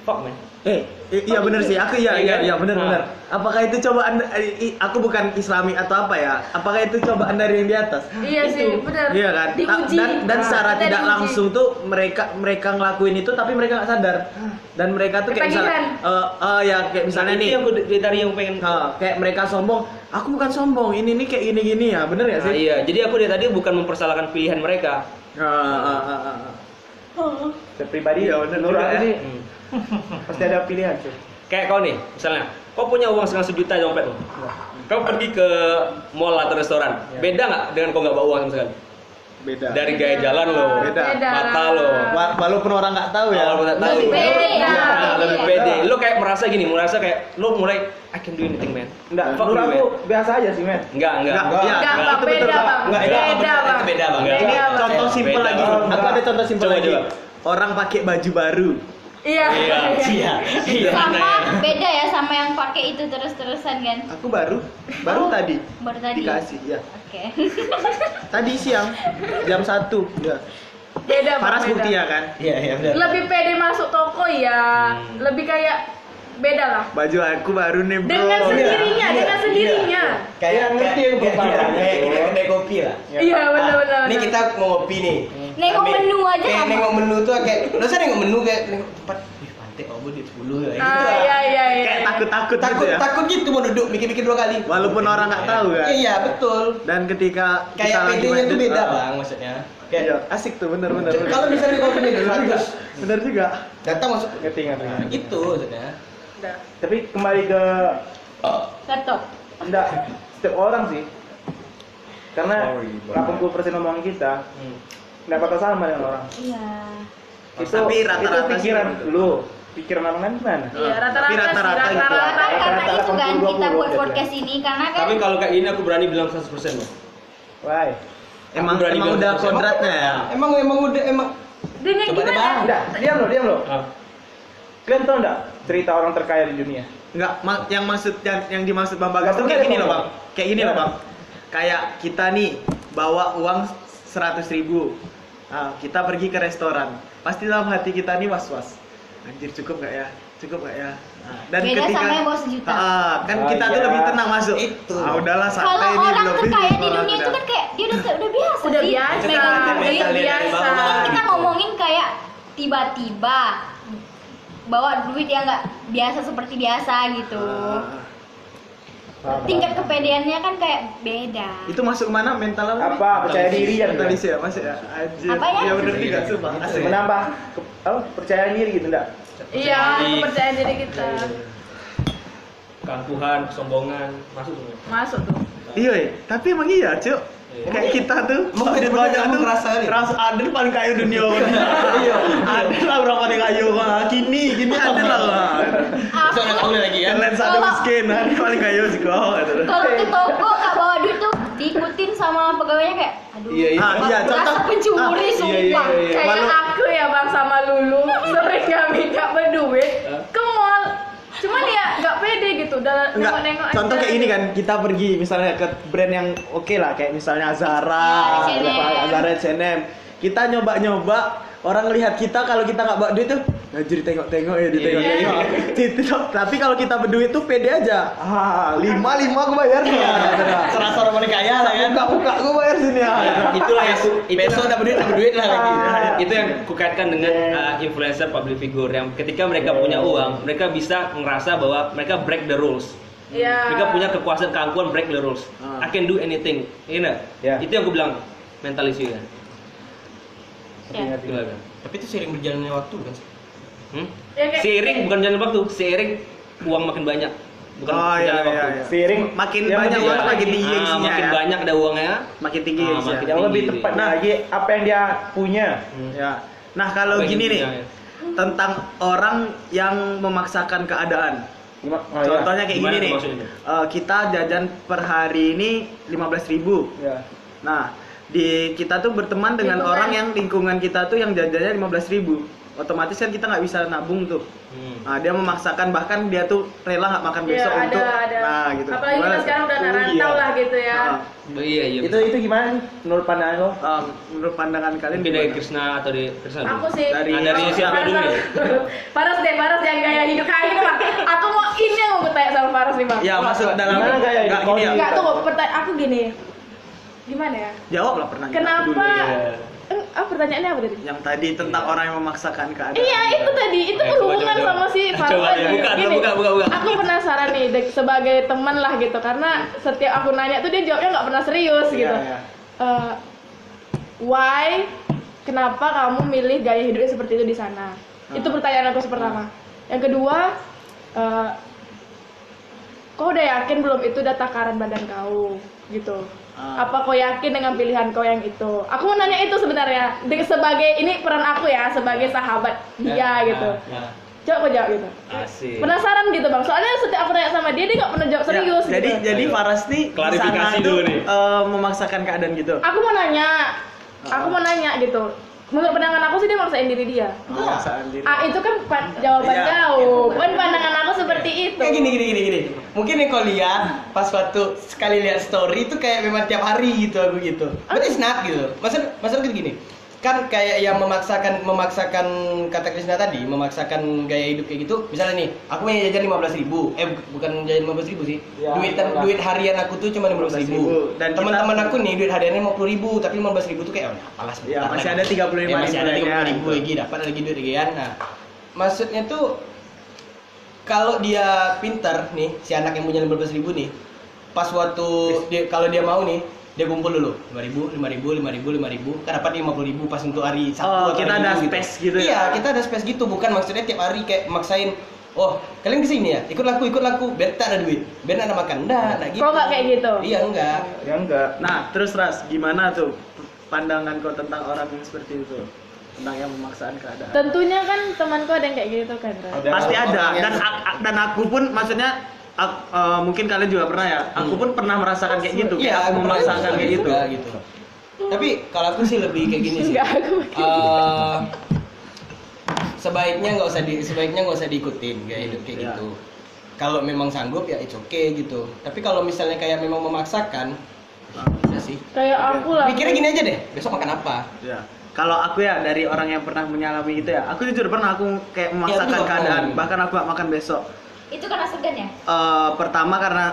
Fuck man. Eh, i- iya benar sih. Aku iya Iya iya iya benar Nah. benar. Apakah itu cobaan eh, aku bukan Islami atau apa ya? Apakah itu cobaan dari yang di atas? Iya sih, benar. Iya kan? Diuji. Dan dan Nah, secara kita tidak diuji. langsung tuh mereka mereka ngelakuin itu tapi mereka nggak sadar. Dan mereka tuh kayak misalnya eh eh, ya kayak misalnya Nah, nih itu yang gue dari yang pengen eh, kayak mereka sombong, aku bukan sombong, ini nih kayak gini-gini ya, bener ya Nah, sih? iya, jadi aku dari tadi bukan mempersalahkan pilihan mereka. Ah, ah, ah, ah. Setiap pribadi, Iya, bener menurut juga aku ya. sih Hmm. Pasti ada pilihan, cuy. Kayak kau nih, misalnya, kau punya uang setengah sejuta di dompet lo. Kau pergi ke mall atau restoran, beda nggak dengan kau nggak bawa uang sama sekali? Beda. Dari gaya jalan lo, Beda. mata lo, Wa- Walaupun orang nggak tahu ya. Awal nggak tahu. Lebih pede, Iya, nah. lebih pede. Lo kayak merasa gini, merasa kayak lo mulai I can do anything man. Enggak, Fuck menurut aku man. biasa aja sih, men. Enggak, enggak. Enggak. Enggak, itu betul, beda, Bang. Bang. Enggak, Beda, Bang. beda, Bang. Enggak. Beda, Bang. Contoh simpel lagi. Aku ada contoh simpel lagi. Orang pakai baju baru. Iya. Iya, iya. Iya. sama beda ya sama yang pakai itu terus-terusan kan Aku baru, baru Oh, tadi baru tadi dikasih ya. oke Tadi siang jam 1 ya. Beda, Paras beda. bukti ya kan. Iya, iya benar. Lebih pede masuk toko ya. Hmm. Lebih kayak beda lah. Baju aku baru nih, Bro. Dengan sendirinya, dengan sendirinya. Kayak Iya, ngerti kayak- aku kayak kita kedai kopi lah. Iya, benar benar. Ini kita mau ngopi nih. Nengok Tapi menu aja Kayak nengok menu tuh kayak, lo usah nengok menu kayak nengok tempat. Wih, pantai kamu di 10 ya. Gitu Ah, lah. iya iya iya. Kayak takut-takut gitu Takut ya. takut gitu mau duduk mikir-mikir dua kali. Walaupun orang nggak tahu kan. Iya, betul. Dan ketika Kayak main tuh beda, ah, Bang, maksudnya. Iya, Kayak asik tuh bener bener. bener. kalau misalnya kopi nih 200, bener juga. datang masuk Ngerti, ngerti. Nah, gitu maksudnya. Udah. Tapi kembali ke laptop enggak setiap orang sih. Karena Sorry, Bang. 80% omongan kita Hmm. Enggak bakal sama dengan orang. iya Itu Tapi rata-rata itu pikiran lu. Pikiran orang lain gimana? Iya, rata-rata rata-rata gitu. rata-rata. itu kan 80-20 kita buat podcast ini karena kan Tapi kalau kayak ini aku berani bilang 100% loh. Why? Emang berani emang udah kodratnya ya. Emang emang udah emang Dengan Coba deh, gimana? Bang. Enggak, diam lo, diam lo. Ah. Kalian tahu enggak cerita orang terkaya di dunia? Enggak, ma- yang maksud yang, yang dimaksud Bang Bagas tuh Nggak kayak gini loh. Bang. Kayak gini loh? Bang. Kayak kita nih bawa uang 100 ribu. Nah, kita pergi ke restoran. Pasti dalam hati kita nih was-was. Anjir cukup nggak ya? Cukup nggak ya? Nah, dan Beda ketika sama yang bawa sejuta. Ah, kan Ah, kita tuh iya. lebih tenang masuk. Itu. Ah, udahlah kalau santai nih orang belum terkaya di dunia itu kan kayak dia udah udah biasa Udah sih biasa, megang udah biasa. kita ngomongin kayak tiba-tiba bawa duit yang nggak biasa seperti biasa gitu Ah, tingkat kepedeannya kan kayak beda itu masuk ke mana mental apa? Apa? Percaya diri ya, Mentalis ya, masuk ya. Anjir. Apanya? Iya bener juga, sumpah. Menambah ke, apa, percaya diri gitu enggak? Iya, Jadi- kepercayaan diri kita. Keangkuhan, kesombongan, masuk semua. Masuk tuh. Iya, iya. tapi emang iya, Cuk. Iya. Kayak kita tuh, duit bener-bener banyak tuh? Rasa Adel paling kaya dunia. Iya. Adel lah berapa nih kaya wah, Kini, kini Adel lah. wah. Besok ada tahu lagi kan. Kalian sadar miskin, Adel paling kaya sih kok. gitu. kalau ke toko nggak bawa duit tuh diikutin sama pegawainya kayak aduh Iya, iya. Ah, iya, contoh. pencuri Ah, iya, sumpah iya, iya, iya. Kayak aku ya bang sama Lulu sering nggak minta berduit mall. Cuman ya nggak pede gitu. Udah Enggak, nengok-nengok contoh kayak ini kan, kita pergi misalnya ke brand yang oke lah, kayak misalnya Zara, Ya. Zara H&M. Kita nyoba-nyoba, orang lihat kita kalau kita nggak bawa duit tuh, ngajur tengok-tengok ya, ditengok-tengok. Gitu. Tapi kalau kita berduit tuh pede aja. Ah, lima lima aku bayar nih. ya. Serasa orang paling kaya lah kan. Buka buka aku bayar sini ya. Itulah yang itu, Besok dapat duit dapat duit lah lagi. itu yang kukaitkan dengan uh, influencer public figure yang ketika mereka punya uang, mereka bisa ngerasa bahwa mereka break the rules. Iya. Mereka punya kekuasaan keangkuhan break the rules. Ah. I can do anything. You know? Ya. Itu yang gue bilang mental issue ya. Ya. Tapi itu sering berjalannya waktu kan. Hmm? Ya, kayak- Seiring bukan jalan waktu, seiring uang makin banyak. bukan Oh bukan iya waktu. iya. iya. Seiring makin yang banyak uang lagi. makin tinggi Ah, makin ya. banyak ada uangnya makin tinggi Ah, makin yang lebih tepat sih. lagi apa yang dia punya. Ya. Nah, kalau gini nih punya, ya? tentang orang yang memaksakan keadaan. Oh, Contohnya kayak Gimana gini nih. Eh, kita jajan per hari ini 15.000. Ya. Nah, di kita tuh berteman dengan Lingkungan. orang yang lingkungan kita tuh yang jajannya 15.000. Otomatis kan kita nggak bisa nabung tuh. Hmm. Nah, dia memaksakan bahkan dia tuh rela nggak makan Iya, besok ada, untuk ada. nah gitu. Apalagi Gimana kita sekarang udah Oh, rantau iya. lah gitu ya. Nah, Oh, iya iya. Itu itu gimana menurut pandangan lo? eh, menurut pandangan kalian mungkin dari? Krisna atau dari Krisna dulu? Aku sih Dari- Nah, dari siapa dulu nih? aku- Faras deh, Faras yang gaya hidup kayak gitu bang. Aku mau ini yang mau gue tanya sama Faras nih bang. Ya, masuk dalam gaya hidup nggak kau gini ya. Enggak tuh pertanyaan aku gini. Gimana ya? Jawab lah pernah Kenapa? Iya. Eh, ah pertanyaannya apa tadi? Yang tadi tentang orang yang memaksakan keadaan. Iya itu tadi itu coba, berhubungan coba, coba. sama si Faras Coba deh, buka, Gini, buka, buka, buka. Aku penasaran nih dek- sebagai teman lah gitu karena setiap aku nanya tuh dia jawabnya nggak pernah serius Iya, gitu. iya. Eh, why? Kenapa kamu milih gaya hidupnya seperti itu di sana? Itu pertanyaan aku pertama. Yang kedua, eh, kau udah yakin belum itu udah takaran badan kau gitu? Ah. Apa kau yakin dengan pilihan kau yang itu? Aku mau nanya itu sebenarnya. De- sebagai ini peran aku ya sebagai sahabat dia gitu. Ya. Coba kau jawab gitu. Asik. Penasaran gitu bang. Soalnya setiap aku tanya sama dia dia nggak pernah jawab Ya, serius. jadi gitu. jadi. Faras nih Klarifikasi dulu nih. eh, memaksakan keadaan gitu. aku mau nanya aku mau nanya gitu menurut pandangan aku sih dia maksain diri dia diri. ah itu kan pa- jawaban Iya. kau kan pandangan aku seperti itu Kayak gini gini gini gini. Mungkin nih kau lihat pas waktu sekali lihat story itu kayak memang tiap hari gitu aku gitu. But it's not gitu. Maksud maksud gini. Kan kayak yang memaksakan memaksakan kata Krisna tadi, memaksakan gaya hidup kayak gitu. Misalnya nih, aku punya jajan 15.000 ribu, eh bu- bukan jajan 15.000 ribu sih. Ya, duit betul. duit harian aku tuh cuma 15.000 ribu. 15.000. Dan teman-teman aku nih duit hariannya 50.000 ribu, tapi 15.000 ribu tuh kayak oh, apalah sebentar Ya, masih ada 35.000 Ya, masih ada ribu 35 ribu lainnya. lagi dapat lagi duit lagi kan. Nah, maksudnya tuh kalau dia pintar nih si anak yang punya 15.000 ribu nih pas waktu dia kalau dia mau nih dia kumpul dulu 5 ribu, 5 ribu, 5 ribu, 5 ribu kan dapat 50 ribu pas untuk hari Sabtu Oh, atau kita hari ada Minggu space gitu ya? iya kita ada space gitu bukan maksudnya tiap hari kayak maksain oh kalian ke sini ya ikut laku ikut laku biar tak ada duit biar tak ada makan enggak enggak gitu Kok nggak kayak gitu? iya enggak Ya enggak. Nah, terus Ras, gimana tuh pandangan kau tentang orang yang seperti itu? Tentang yang memaksakan keadaan. tentunya kan temanku ada yang kayak gitu kan? Ada Pasti ada dan dan aku pun maksudnya ak- eh, mungkin kalian juga pernah ya. Aku pun pernah merasakan kayak gitu, kayak aku pernah memaksakan kayak gitu. juga, gitu. tapi kalau aku sih lebih kayak gini sih. Enggak, aku Eh, sebaiknya nggak usah di sebaiknya nggak usah diikutin gaya hidup kayak Iya. gitu. Kalau memang sanggup ya it's okay gitu. Tapi kalau misalnya kayak memang memaksakan ya sih. Kayak aku lah. Pikirnya gini aja deh besok makan apa? Ya. Kalau aku ya dari orang yang pernah menyalami itu ya, aku jujur pernah aku kayak memaksakan juga keadaan, bahkan aku gak makan besok. Itu karena segan ya? Eh, pertama karena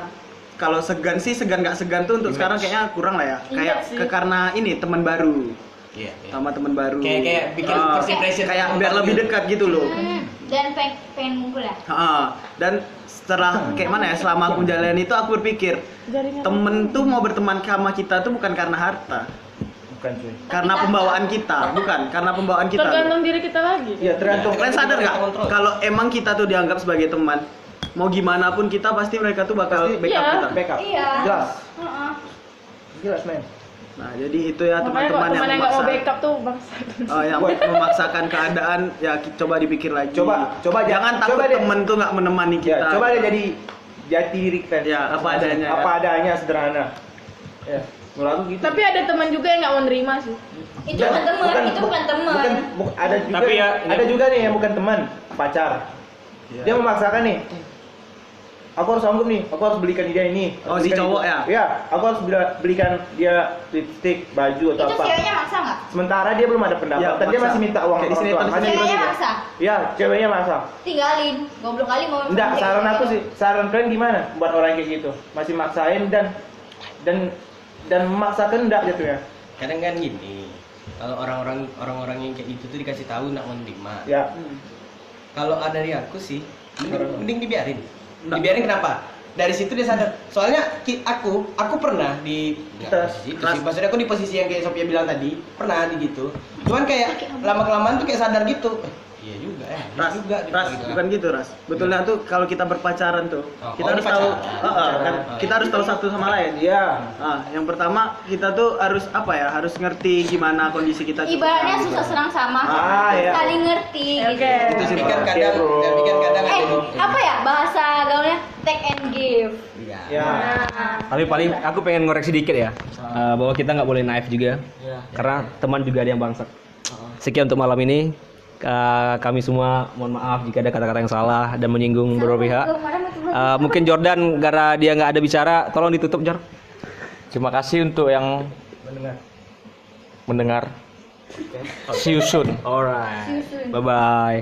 kalau segan sih segan nggak segan tuh untuk Image. sekarang kayaknya kurang lah ya. Iya Kayak sih. ke karena ini teman baru, iya iya. sama teman baru. kayak kayak bikin first impression kayak sama biar lebih gitu. dekat gitu loh. Hmm, dan pengen, pengen ngumpul ya? Ha, dan setelah kayak mana ya selama aku menjalani itu aku berpikir Jaringan temen tuh mau berteman sama kita tuh bukan karena harta Bukan cuy. karena pembawaan kita bukan karena pembawaan kita tergantung diri kita lagi Iya, tergantung. kalian sadar nggak kalau emang kita tuh dianggap sebagai teman mau gimana pun kita pasti mereka tuh bakal Pasti- backup Iya. kita Backup. Iya. Jelas. Heeh. Jelas, men. nah jadi itu ya teman-teman yang yang nggak mau memaksa backup tuh bangsa Oh, yang memaksakan keadaan ya coba dipikir lagi Coba, coba ja- jangan takut coba deh. temen tuh nggak menemani kita Ya, coba deh jadi jati diri kan. Ya, apa adanya, Apa ya. adanya sederhana. Ya, menurut aku gitu. tapi ada teman juga yang nggak mau nerima sih Itu bukan teman, itu bukan teman. Bukan, bu- ada juga Tapi ya, ada ini- juga nih yang bukan teman, pacar. Iya. Dia memaksakan nih. Aku harus sanggup nih, aku harus belikan dia ini. Oh, si cowok itu. ya? Iya, aku harus beli- belikan dia lipstick, baju atau Itu apa. ceweknya maksa nggak? Sementara dia belum ada pendapatan, Ya, dia masih minta uang Kayak di orang tua. Ceweknya maksa? Iya, ceweknya maksa. Tinggalin. Goblok kali mau Enggak, saran gitu. aku sih, saran kalian gimana buat orang kayak gitu? Masih maksain dan dan dan memaksakan enggak jatuhnya. kadang kan gini kalau orang-orang orang-orang yang kayak gitu tuh dikasih tahu nak menerima Ya. kalau ada dari aku sih mending, Orang- mending dibiarin. Dibiarin kenapa? Dari situ dia sadar. Soalnya ki- aku aku pernah di Kita- posisi, posisi- maksudnya aku di posisi yang kayak Sophia bilang tadi pernah di gitu. Cuman kayak lama kelamaan tuh kayak sadar gitu. Eh, iya juga ya Ras, juga ras, gitu. bukan gitu ras. Betulnya tuh kalau kita berpacaran tuh, Oh, kita oh, harus ini tahu. Ah, ah, kan, kita harus tahu satu sama lain. Iya. Ah, yang pertama kita tuh harus apa ya? Harus ngerti gimana kondisi kita. tuh. Ibaratnya susah serang sama, Ah, iya. saling ngerti. Oke. Gitu. Itu sih kan Pak. kadang, kan kadang Eh, apa ya bahasa gaulnya take and give. Iya. Ya. Nah, Tapi paling aku pengen ngoreksi dikit ya, eh, bahwa kita nggak boleh naif juga, karena teman juga ada yang bangsat. Sekian untuk malam ini. Eh, kami semua mohon maaf jika ada kata-kata yang salah dan menyinggung beberapa pihak. Eh, mungkin Jordan gara dia nggak ada bicara, tolong ditutup Jor. Terima kasih untuk yang mendengar. See you soon. Alright. Bye bye.